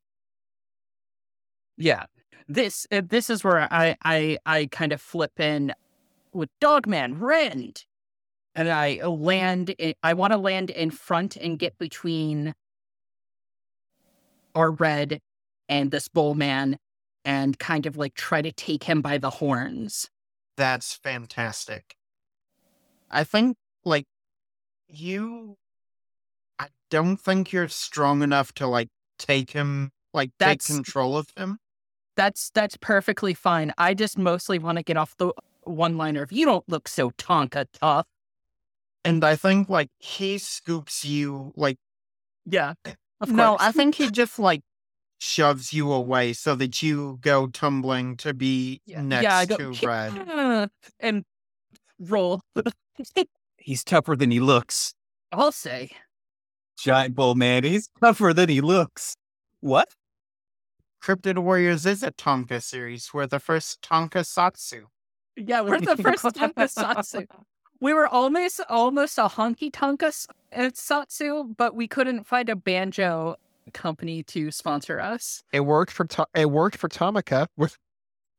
Yeah. This uh, this is where I I I kind of flip in with Dogman Rend, and I land. In, I want to land in front and get between our red and this bull man, and kind of like try to take him by the horns. That's fantastic. I think, like, you. I don't think you're strong enough to, like, take him, like, That's- take control of him. That's that's perfectly fine. I just mostly want to get off the one liner of "You don't look so Tonka tough." And I think, like, he scoops you, like, Yeah. Of no, course. I think he just, like, shoves you away so that you go tumbling to be Yeah, next yeah, I go, to Red. and roll. He's tougher than he looks. I'll say. Giant bull man, he's tougher than he looks. What? Cryptid Warriors is a Tonka series. We're the first Tonka Satsu. Yeah, we're the first Tonka Satsu. We were almost almost a honky tonka uh, Satsu, but we couldn't find a banjo company to sponsor us. It worked for to- it worked for Tomica with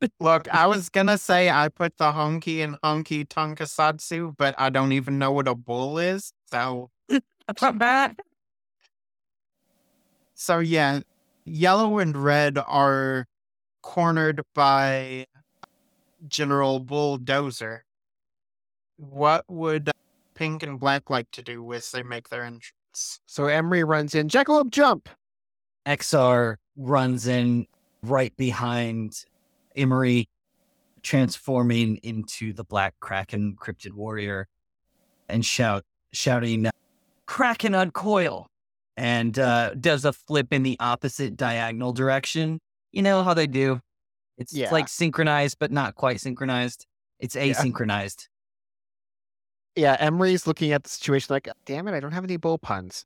Look, I was gonna say I put the honky and honky tonka satsu, but I don't even know what a bull is. So, so yeah, yellow and red are cornered by General Bulldozer. What would uh, pink and black like to do with they make their entrance? so Emery runs in. Jackalope jump. XR runs in right behind Emery transforming into the Black Kraken Cryptid Warrior and shout, shouting, Kraken uncoil, and uh, does a flip in the opposite diagonal direction. You know how they do. It's Yeah. like synchronized, but not quite synchronized. It's Yeah. Yeah, Emery's looking at the situation like, damn it, I don't have any bull puns.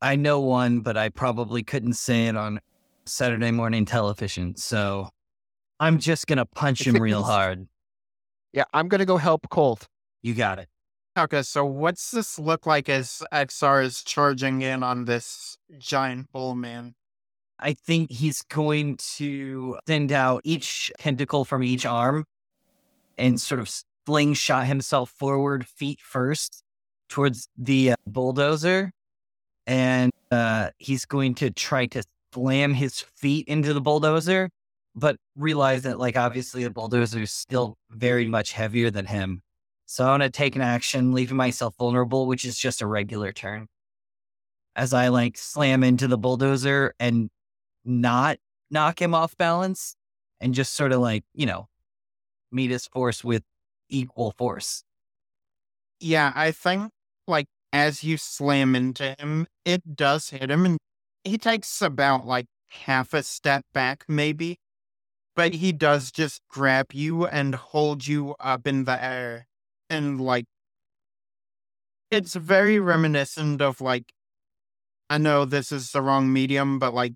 I know one, but I probably couldn't say it on Saturday morning television. So I'm just going to punch him real hard. Yeah, I'm gonna go help Colt. You got it. Okay, so what's this look like as XR is charging in on this giant bull man? I think he's going to send out each tentacle from each arm and sort of slingshot himself forward, feet first, towards the uh, bulldozer. And uh, he's going to try to slam his feet into the bulldozer, but realize that, like, obviously the bulldozer is still very much heavier than him. So I'm going to take an action, leaving myself vulnerable, which is just a regular turn. As I like slam into the bulldozer and not knock him off balance and just sort of like, you know, meet his force with equal force. Yeah, I think like as you slam into him, it does hit him and he takes about like half a step back maybe. But he does just grab you and hold you up in the air. And like it's very reminiscent of like I know this is the wrong medium, but like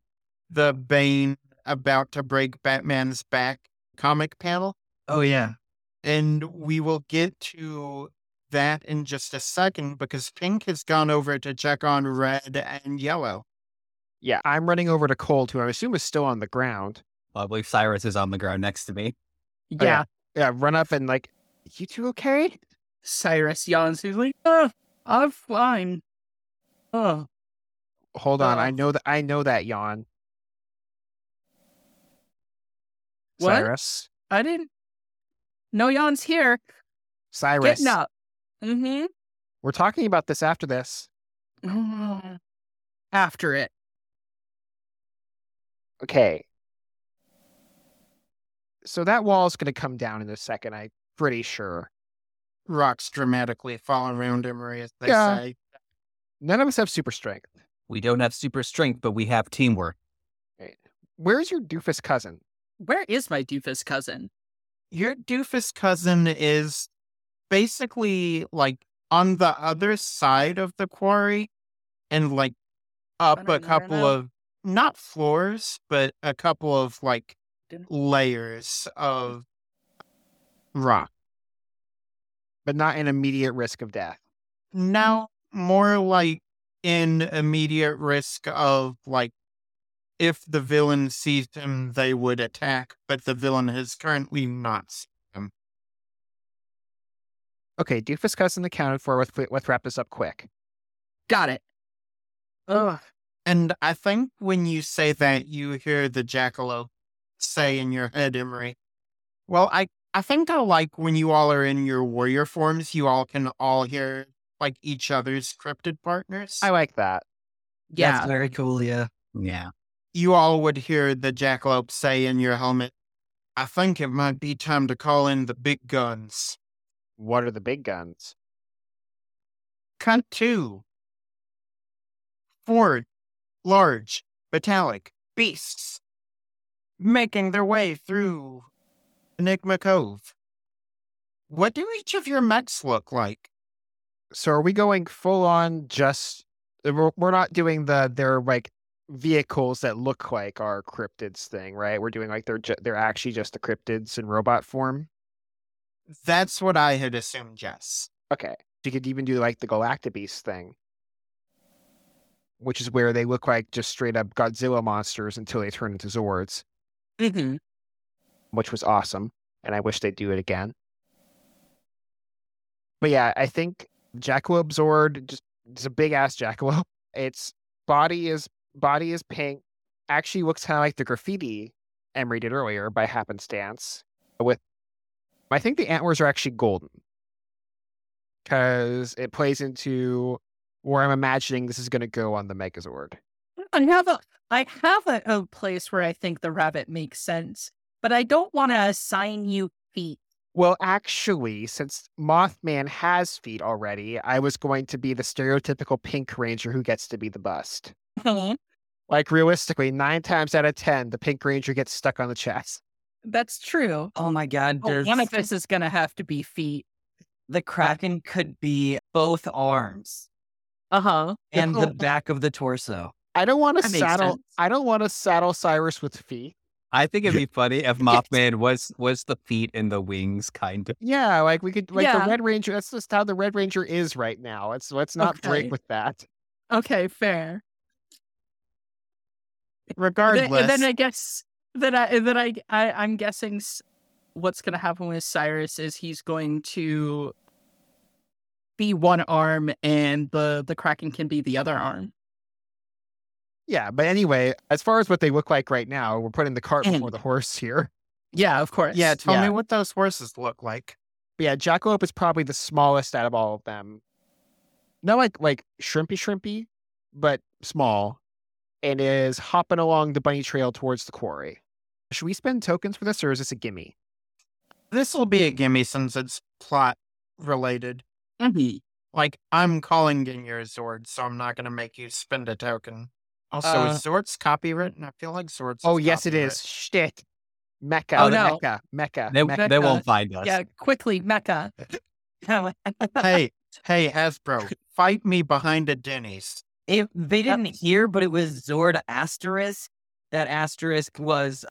the Bane about to break Batman's back comic panel Oh, yeah. and we will get to that in just a second because Pink has gone over to check on Red and Yellow. Yeah, I'm running over to Colt, who I assume is still on the ground. I believe Cyrus is on the ground next to me. Oh, Yeah. Yeah, run up and like, you two okay? Cyrus yawns. He's like, oh, I'm fine. Oh, Hold on, I Oh. know that I know that yawn. What? Cyrus. I didn't. No yawns here. Cyrus. Getting up. Mm-hmm. We're talking about this after this. After it. Okay. So that wall is going to come down in a second, I'm pretty sure. Rocks dramatically fall around Emery, as they Yeah. say. None of us have super strength. We don't have super strength, but we have teamwork. Where's your doofus cousin? Where is my doofus cousin? Your doofus cousin is basically like on the other side of the quarry and like up a couple of not floors, but a couple of like Didn't- layers of rock. But not in immediate risk of death. Now, more like in immediate risk of like if the villain sees him, they would attack, but the villain has currently not seen him. Okay, doofus cousin accounted for. Let's, let's wrap this up quick. Got it. Ugh. And I think when you say that, you hear the jackalope say in your head, Emery. Well, I I think I like when you all are in your warrior forms, you all can all hear like each other's cryptid partners. I like that. Yeah. That's very cool. Yeah. Yeah. you all would hear the jackalope say in your helmet, I think it might be time to call in the big guns. What are the big guns? Cut two. Four large, metallic beasts making their way through Enigma Cove. What do each of your mechs look like? So are we going full on just we're, we're not doing the they're like vehicles that look like our cryptids thing, right? We're doing like they're ju- they're actually just the cryptids in robot form. That's what I had assumed, Jess. Okay. You could even do like the Galactabeast thing. Which is where they look like just straight up Godzilla monsters until they turn into Zords, Mm-hmm. Which was awesome. And I wish they'd do it again. But yeah, I think Jackalope Zord, just it's a big ass jackalope. Its body is body is pink. Actually looks kind of like the graffiti Emery did earlier by happenstance. With I think the antlers are actually golden. Cause it plays into where I'm imagining this is gonna go on the Megazord. I have a I have a, a place where I think the rabbit makes sense, but I don't want to assign you feet. Well, actually, since Mothman has feet already, I was going to be the stereotypical pink ranger who gets to be the bust. Like realistically, nine times out of ten, the pink ranger gets stuck on the chest. That's true. Oh my god, But there's one of this is going to have to be feet. the Kraken could be both arms Uh huh. and the back of the torso. I don't want to saddle. sense. I don't want to saddle Cyrus with feet. I think it'd be funny if Mothman was was the feet and the wings, kind of. Yeah, like we could, like Yeah. the Red Ranger. That's just how the Red Ranger is right now. Let's let's not Okay. break with that. Okay, fair. Then, Regardless, then I guess that I that I, I I'm guessing what's going to happen with Cyrus is he's going to be one arm and the the Kraken can be the other arm. Yeah, but anyway, as far as what they look like right now, we're putting the cart before the horse here. Yeah, of course. yeah, tell yeah. me what those horses look like. But yeah, Jackalope is probably the smallest out of all of them. Not like like shrimpy shrimpy, but small, and is hopping along the bunny trail towards the quarry. Should we spend tokens for this, or is this a gimme? This will be a gimme since it's plot related. Mhm. Like, I'm calling in your Zord, so I'm not going to make you spend a token. Also, Uh, is Zord's copywritten? I feel like Zord's. Oh yes, it is. Shit, Mecha. Oh, no. Mecha. Mecha. They, Mecha. they won't find us. Yeah, quickly, Mecha. hey, hey, Hasbro, fight me behind a Denny's. If they didn't hear, but it was Zord asterisk. That asterisk was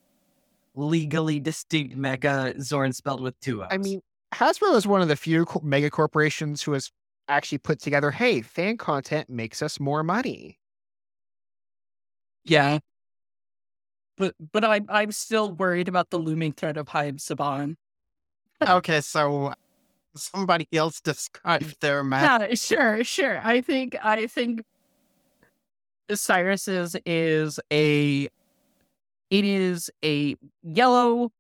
legally distinct Mecha Zorn spelled with two O's. I mean, Hasbro is one of the few co- mega corporations who has actually put together. Hey, fan content makes us more money. Yeah. But but I'm I'm still worried about the looming threat of Haim Saban. Okay, so somebody else describe their map. Yeah, sure, sure. I think I think Cyrus's is a it is a yellow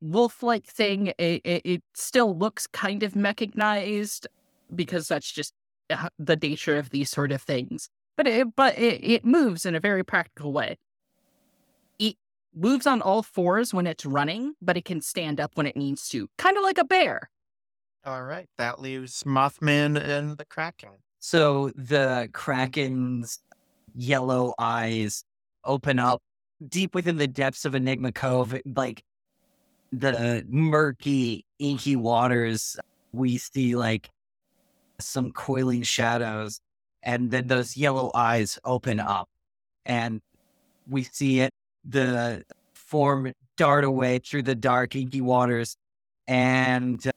wolf-like thing. It, it, it still looks kind of mechanized because that's just uh, the nature of these sort of things. But it but it, it moves in a very practical way. It moves on all fours when it's running, but it can stand up when it needs to, kind of like a bear. All right, that leaves Mothman and the Kraken. So the Kraken's yellow eyes open up deep within the depths of Enigma Cove, like the murky, inky waters. We see like some coiling shadows, and then those yellow eyes open up, and we see it, the form dart away through the dark, inky waters, and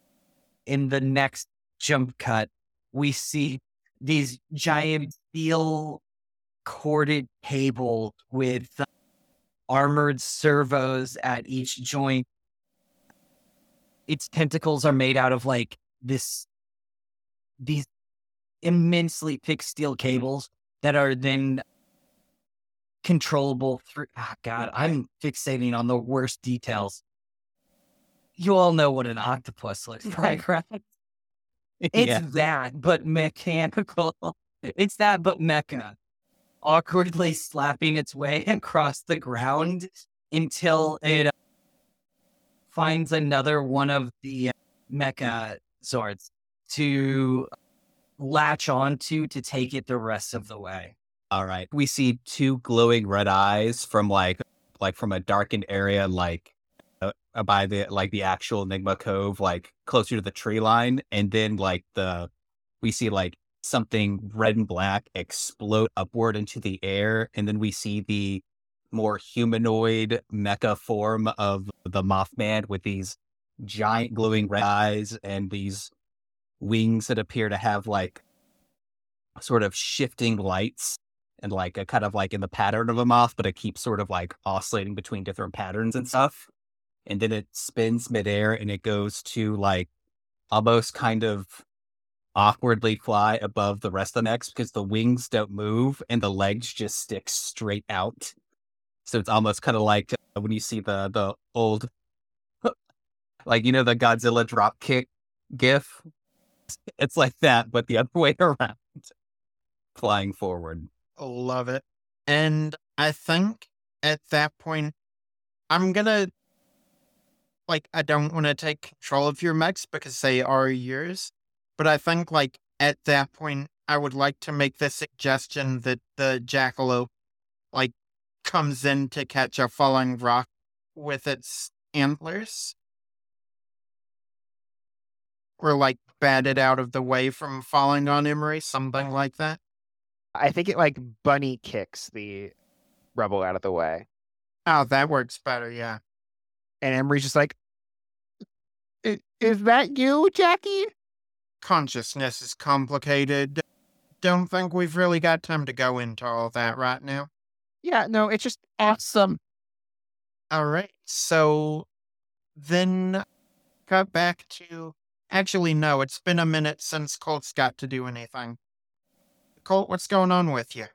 in the next jump cut, we see these giant steel corded cable with uh, armored servos at each joint. Its tentacles are made out of like this, these immensely thick steel cables that are then controllable through. Ah, God, I'm fixating on the worst details. You all know what an octopus looks like, right? It's Yeah. that, but mechanical. It's that, but mecha. Awkwardly slapping its way across the ground until it uh, finds another one of the uh, mecha Zords to latch onto to take it the rest of the way. All right. We see two glowing red eyes from like like from a darkened area like uh, uh, by the like the actual Enigma Cove like closer to the tree line and then like the we see like something red and black explode upward into the air and then we see the more humanoid mecha form of the Mothman with these giant glowing red eyes and these wings that appear to have like sort of shifting lights and like a kind of like in the pattern of a moth, but it keeps sort of like oscillating between different patterns and stuff. And then it spins midair and it goes to like almost kind of awkwardly fly above the rest of the mechs because the wings don't move and the legs just stick straight out. So it's almost kind of like uh, when you see the the old, like you know the Godzilla drop kick gif. It's like that, but the other way around, flying forward. Love it. And I think at that point, I'm gonna like I don't want to take control of your mechs because they are yours, but I think like at that point I would like to make the suggestion that the jackalope like comes in to catch a falling rock with its antlers. Or like bat it out of the way from falling on Emery, something like that. I think it like bunny kicks the rebel out of the way. Oh, that works better, yeah. And Emery's just like, "I- Is that you, Jackie? Consciousness is complicated. Don't think we've really got time to go into all that right now. Yeah, no, it's just Awesome. All right. So then cut back to actually no, it's been a minute since Colt's got to do anything. Colt, what's going on with you?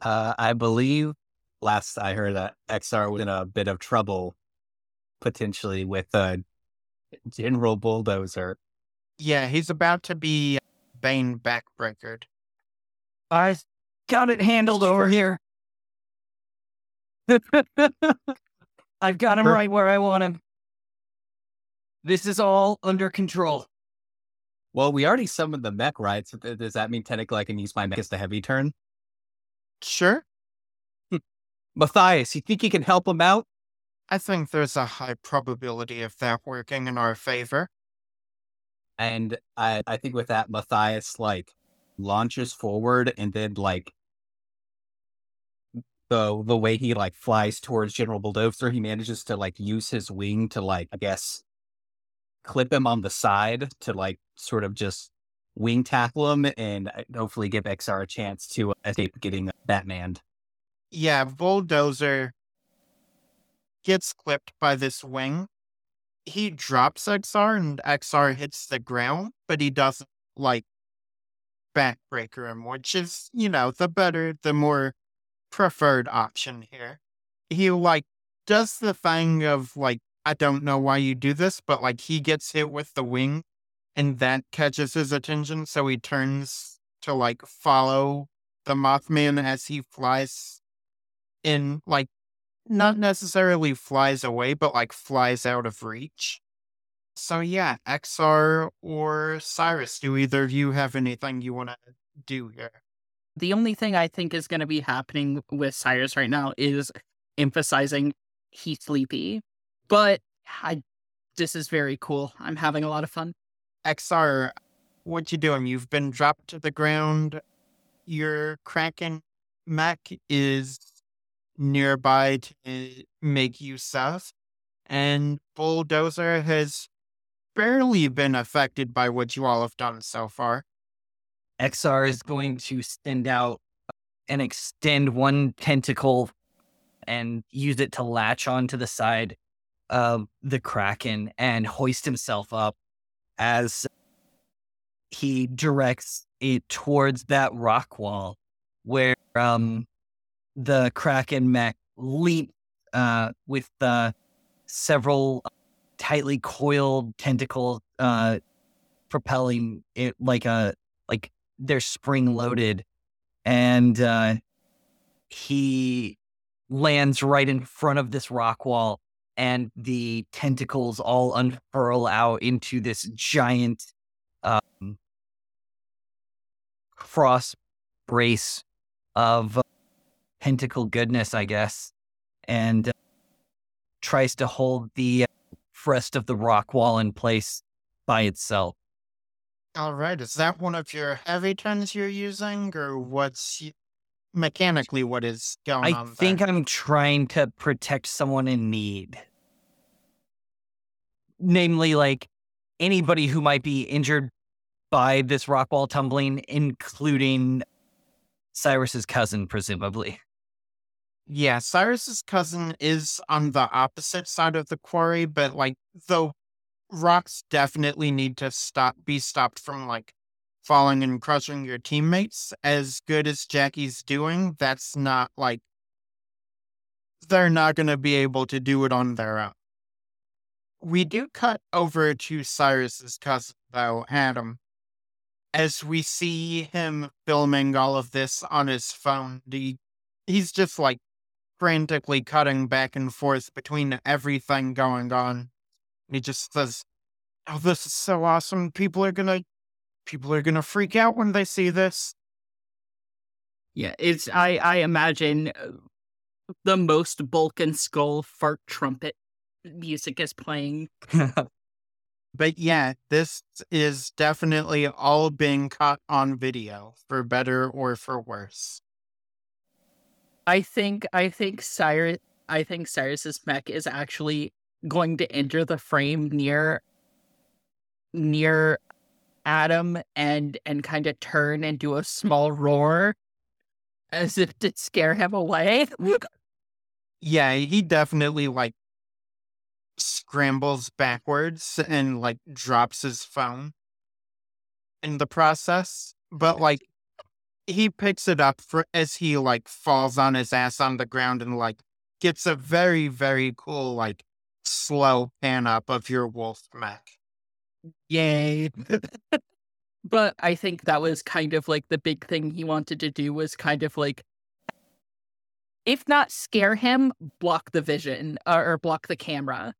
Uh, I believe last I heard that XR was in a bit of trouble, potentially with uh, General Bulldozer. Yeah, he's about to be Bane backbreakered. I got it handled over here. I've got him right where I want him. This is all under control. Well, we already summoned the mech, right? So th- does that mean technically I can use my mech as the heavy turn? Sure. Hmm. Matthias, you think you can help him out? I think there's a high probability of that working in our favor. And I, I think with that, Matthias like launches forward and then like the the way he like flies towards General Bulldozer, he manages to like use his wing to like I guess clip him on the side to like sort of just wing tackle him and uh, hopefully give XR a chance to escape getting Batman. Yeah, Bulldozer gets clipped by this wing. He drops XR and XR hits the ground, but he doesn't like backbreaker him, which is, you know, the better, the more preferred option here. He like does the thing of like, I don't know why you do this, but like he gets hit with the wing and that catches his attention, so he turns to like follow the Mothman as he flies in like not necessarily flies away, but like flies out of reach. So yeah, XR or Cyrus, do either of you have anything you want to do here? The only thing I think is going to be happening with Cyrus right now is emphasizing he's sleepy. But I, this is very cool. I'm having a lot of fun. XR, what you doing? You've been dropped to the ground. Your Kraken mech is nearby to make use of, and Bulldozer has barely been affected by what you all have done so far. XR is going to send out and extend one tentacle and use it to latch onto the side of the Kraken and hoist himself up as he directs it towards that rock wall where um, the Kraken mech leap uh, with uh, several tightly coiled tentacles uh, propelling it like a like they're spring loaded and uh he lands right in front of this rock wall and the tentacles all unfurl out into this giant um cross brace of tentacle goodness i guess and uh, tries to hold the rest of the rock wall in place by itself. All right, is that one of your heavy turns you're using, or what's mechanically what is going I on? I think? I'm trying to protect someone in need. Namely, like anybody who might be injured by this rock wall tumbling, including Cyrus's cousin, presumably. Yeah, Cyrus's cousin is on the opposite side of the quarry, but like the rocks definitely need to stop be stopped from like falling and crushing your teammates. As good as Jackie's doing, that's not like they're not gonna be able to do it on their own. We do cut over to Cyrus's cousin though, Adam. As we see him filming all of this on his phone, he, he's just like frantically cutting back and forth between everything going on. He just says, "Oh, this is so awesome! People are gonna, people are gonna freak out when they see this." Yeah, it's I I imagine uh, the most bulk and skull fart trumpet music is playing. But yeah, this is definitely all being caught on video, for better or for worse. I think I think Cyrus I think Cyrus's mech is actually going to enter the frame near near Adam and and kind of turn and do a small roar as if to scare him away. Yeah, he definitely like scrambles backwards and like drops his phone in the process. But like he picks it up for as he like falls on his ass on the ground and like gets a very, very cool like slow pan up of your wolf mech. Yay. but I think that was kind of like the big thing he wanted to do was kind of like if not scare him, block the vision uh, or block the camera.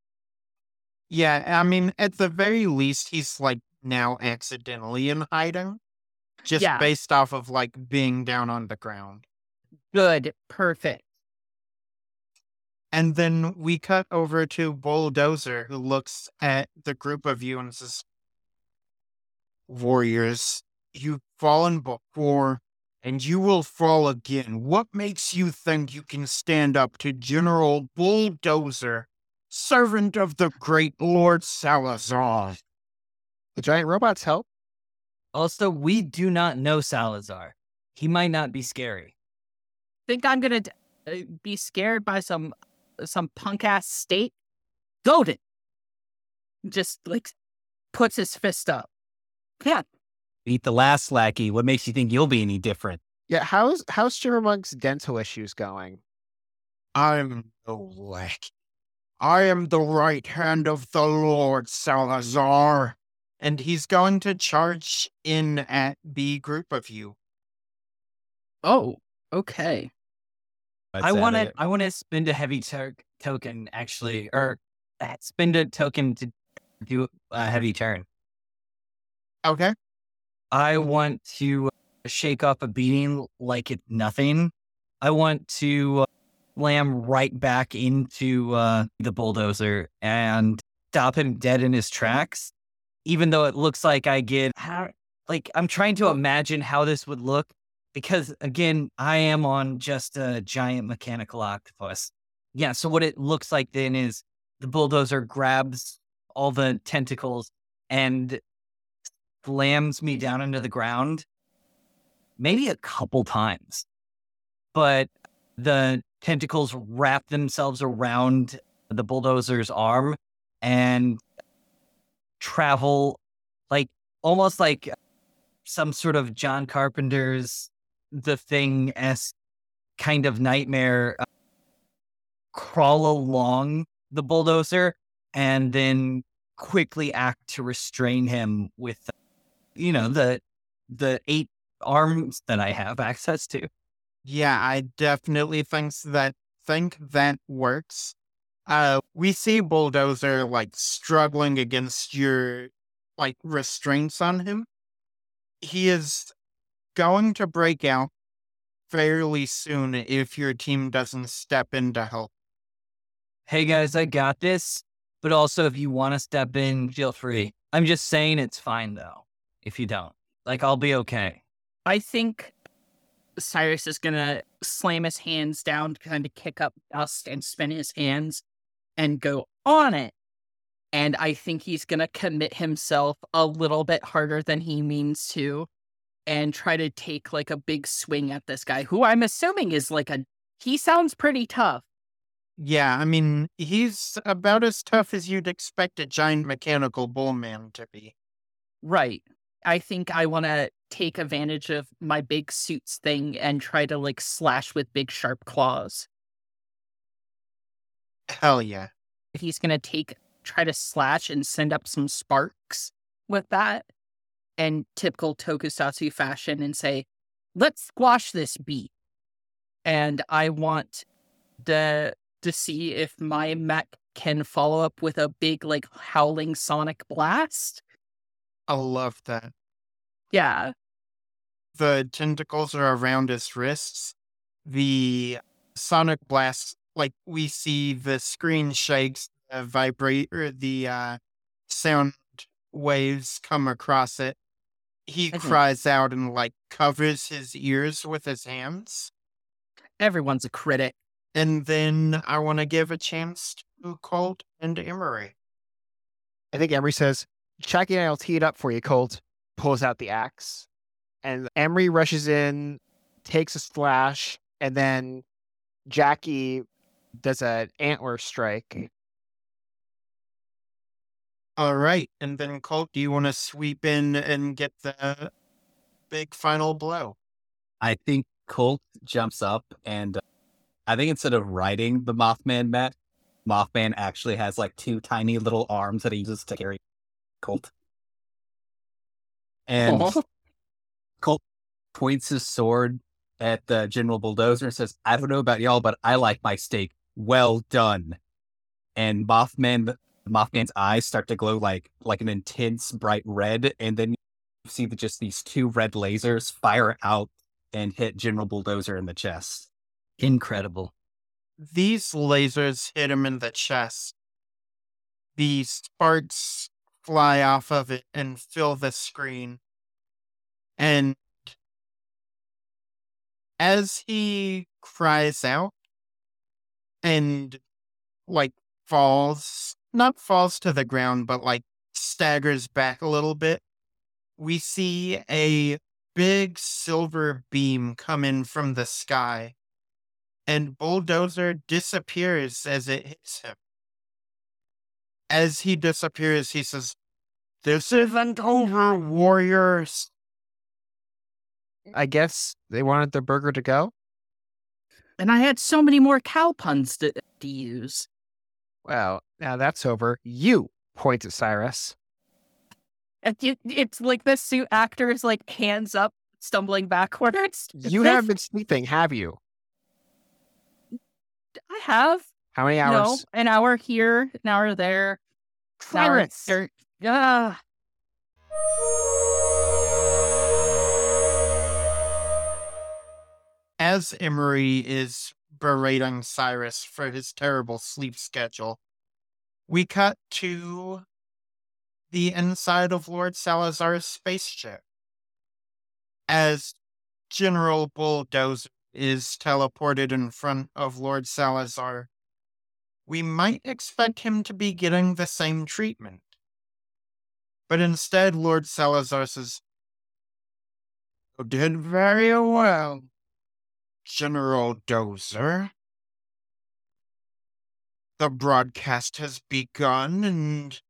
Yeah, I mean, at the very least, he's like now accidentally in hiding, just Yeah. based off of like being down on the ground. Good, perfect. And then we cut over to Bulldozer, who looks at the group of you and says, Warriors, you've fallen before, and you will fall again. What makes you think you can stand up to General Bulldozer, servant of the great Lord Salazar? The giant robots help. Also, we do not know Salazar. He might not be scary. Think I'm gonna d- uh, be scared by some some punk ass state? Golden just like puts his fist up. Yeah, Beat the last lackey. What makes you think you'll be any different? Yeah, how's how's Shivermonk's dental issues going? I'm no lackey. I am the right hand of the Lord Salazar. And he's going to charge in at the group of you. Oh, okay. I want to. I want to spend a heavy to- token actually, or uh, spend a token to do a heavy turn. Okay. I want to shake off a beating like it's nothing. I want to uh, slam right back into uh, the bulldozer and stop him dead in his tracks. Even though it looks like I get how, like I'm trying to imagine how this would look because again, I am on just a giant mechanical octopus. Yeah, so what it looks like then is the bulldozer grabs all the tentacles and slams me down into the ground maybe a couple times. But the tentacles wrap themselves around the bulldozer's arm and travel like almost like some sort of John Carpenter's The Thing esque kind of nightmare uh, crawl along the bulldozer and then quickly act to restrain him with you know the the eight arms that I have access to. Yeah, I definitely think that think that works. Uh we see Bulldozer like struggling against your like restraints on him. He is going to break out fairly soon if your team doesn't step in to help. Hey guys, I got this. But also, if you want to step in, feel free. I'm just saying it's fine though. If you don't, like, I'll be okay. I think Cyrus is gonna slam his hands down, kind of kick up dust and spin his hands and go on it. And I think he's gonna commit himself a little bit harder than he means to and try to take like a big swing at this guy, who I'm assuming is like a he sounds pretty tough. Yeah, I mean, he's about as tough as you'd expect a giant mechanical bullman to be. Right. I think I want to take advantage of my big suits thing and try to like slash with big sharp claws. Hell yeah. He's going to take, try to slash and send up some sparks with that and typical tokusatsu fashion and say, let's squash this beat. And I want the, to see if my mech can follow up with a big, like, howling sonic blast. I love that. Yeah. The tentacles are around his wrists. The sonic blast, like we see the screen shakes, uh, vibrate, or the uh, sound waves come across it. He cries out and like covers his ears with his hands. Everyone's a critic. And then I want to give a chance to Colt and Emery. I think Emery says, Chucky and I'll tee it up for you, Colt. Pulls out the axe. And Emery rushes in, takes a slash, and then Jackie does an antler strike. All right. And then Colt, do you want to sweep in and get the big final blow? I think Colt jumps up and uh, I think instead of riding the Mothman Matt, Mothman actually has like two tiny little arms that he uses to carry Colt. And. Colt points his sword at the General Bulldozer and says, I don't know about y'all, but I like my steak well done. And Mothman Mothman's eyes start to glow like like an intense bright red, and then you see the, just these two red lasers fire out and hit General Bulldozer in the chest. Incredible. These lasers hit him in the chest. The sparks fly off of it and fill the screen. And as he cries out and like falls, not falls to the ground, but like staggers back a little bit, we see a big silver beam come in from the sky and Bulldozer disappears as it hits him. As he disappears, he says, This isn't over, warriors. I guess they wanted their burger to go. And I had so many more cow puns to, to use. Well, now that's over. You point at Cyrus. It- it- it's like the suit actor is like hands up, stumbling backwards. You This- haven't been sleeping, have you? I have. How many hours? No, hours? an hour here, an hour there. an hour Cyrus! there. Ah. As Emery is berating Cyrus for his terrible sleep schedule, we cut to the inside of Lord Salazar's spaceship. As General Bulldozer is teleported in front of Lord Salazar, we might expect him to be getting the same treatment. But instead, Lord Salazar says, did very well, General Dozer. The broadcast has begun, and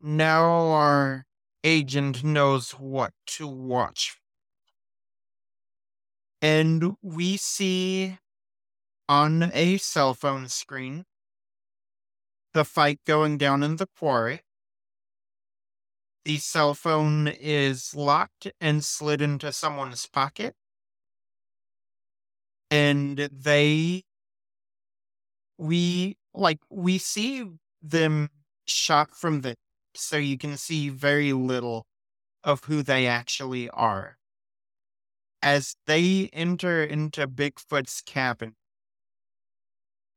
now our agent knows what to watch. And we see on a cell phone screen the fight going down in the quarry. The cell phone is locked and slid into someone's pocket. And they, we, like, we see them shot from the, so you can see very little of who they actually are. As they enter into Bigfoot's cabin,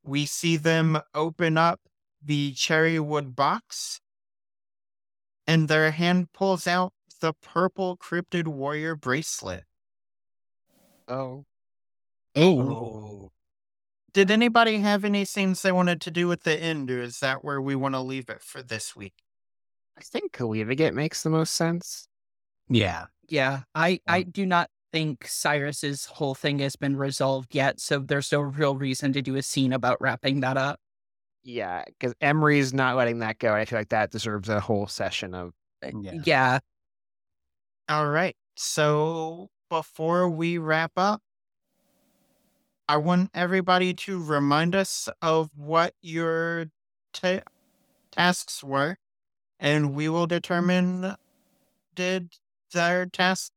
we see them open up the cherry wood box, and their hand pulls out the purple cryptid warrior bracelet. Oh. Oh. Did anybody have any scenes they wanted to do at the end, or is that where we want to leave it for this week? I think leaving it makes the most sense. Yeah. Yeah, I, I do not think Cyrus's whole thing has been resolved yet, so there's no real reason to do a scene about wrapping that up. Yeah, because Emery's not letting that go. I feel like that deserves a whole session of. Uh, Yeah. yeah. All right. So before we wrap up, I want everybody to remind us of what your ta- tasks were, and we will determine did their task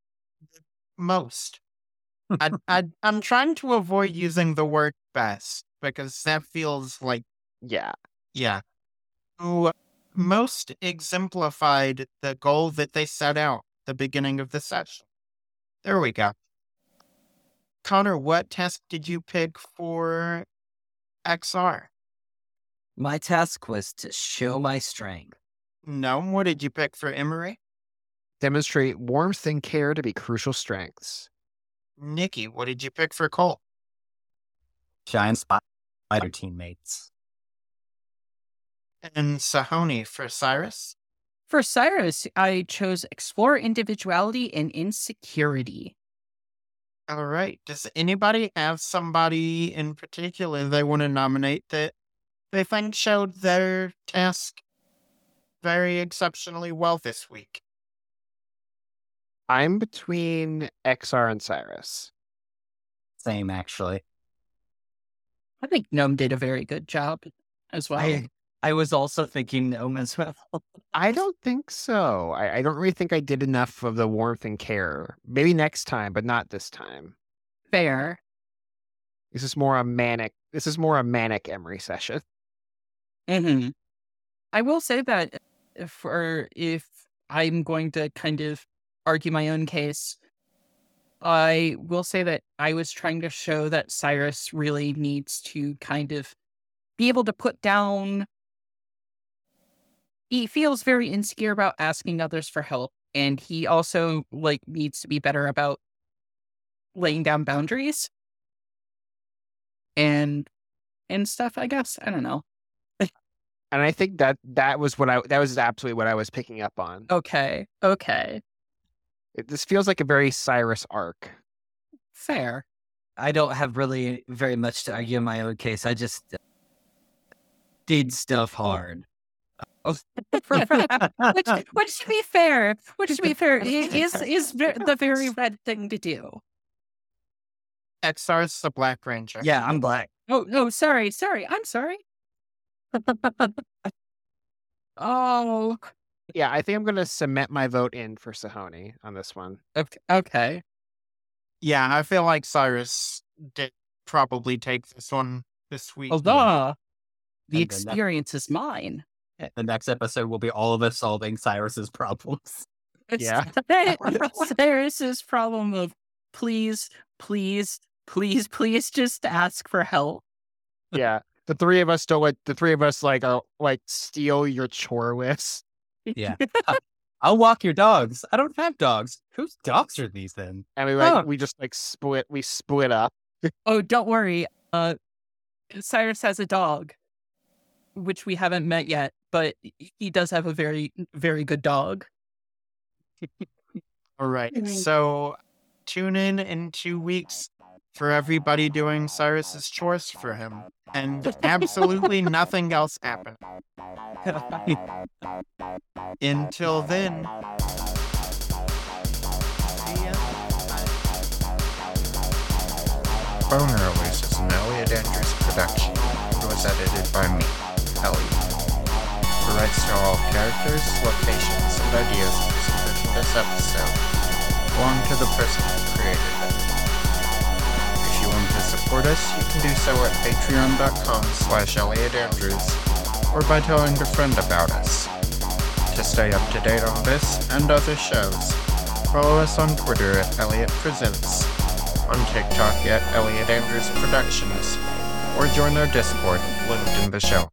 the most. I, I, I'm trying to avoid using the word best because that feels like, Yeah. yeah, who most exemplified the goal that they set out the beginning of the session. There we go. Connor, what task did you pick for XR? My task was to show my strength. No, what did you pick for Emery? Demonstrate warmth and care to be crucial strengths. Nicky, what did you pick for Cole? Giant spider teammates. And Sahoni for Cyrus? For Cyrus, I chose explore individuality and insecurity. All right. Does anybody have somebody in particular they want to nominate that they think showed their task very exceptionally well this week? I'm between XR and Cyrus. Same, actually. I think Gnome did a very good job as well. I I was also thinking gnome as well. I don't think so. I, I don't really think I did enough of the warmth and care. Maybe next time, but not this time. Fair. This is more a manic. This is more a manic Emery session. hmm I will say that for if I'm going to kind of argue my own case, I will say that I was trying to show that Cyrus really needs to kind of be able to put down. He feels very insecure about asking others for help, and he also like needs to be better about laying down boundaries and and stuff. I guess I don't know. And I think that that was what I that was absolutely what I was picking up on. Okay, okay, It, this feels like a very Cyrus arc. fair. I don't have really very much to argue in my own case. I just uh, did stuff hard. which, which to be fair, which to be fair, is is the very red thing to do. XR's the Black Ranger. Yeah, I'm black. Oh no, sorry, sorry, I'm sorry. oh, Yeah, I think I'm going to cement my vote in for Sahoni on this one. okay, okay. Yeah, I feel like Cyrus did probably take this one this week. Although the And experience is mine. The next episode will be all of us solving Cyrus's problems. It's Yeah. Cyrus's problem of please, please, please, please just ask for help. Yeah, the three of us don't like the three of us like are like steal your chore list. Yeah. I'll walk your dogs. I don't have dogs. Whose dogs are these then? And we like Oh. we just like split we split up. Oh, don't worry. Uh, Cyrus has a dog, which we haven't met yet, but he does have a very, very good dog. All right. So tune in in two weeks for everybody doing Cyrus's chores for him. And absolutely nothing else happened. Until then. see ya. Bone Rollers is an Elliot Andrews production. It was edited by me, Elliot. The rights to all characters, locations, and ideas presented in this episode belong to the person who created it. If you want to support us, you can do so at patreon.com slash elliotandrews or by telling a friend about us. To stay up to date on this and other shows, follow us on Twitter at Elliot Presents, on TikTok at Elliot Andrews Productions, or join our Discord linked in the show.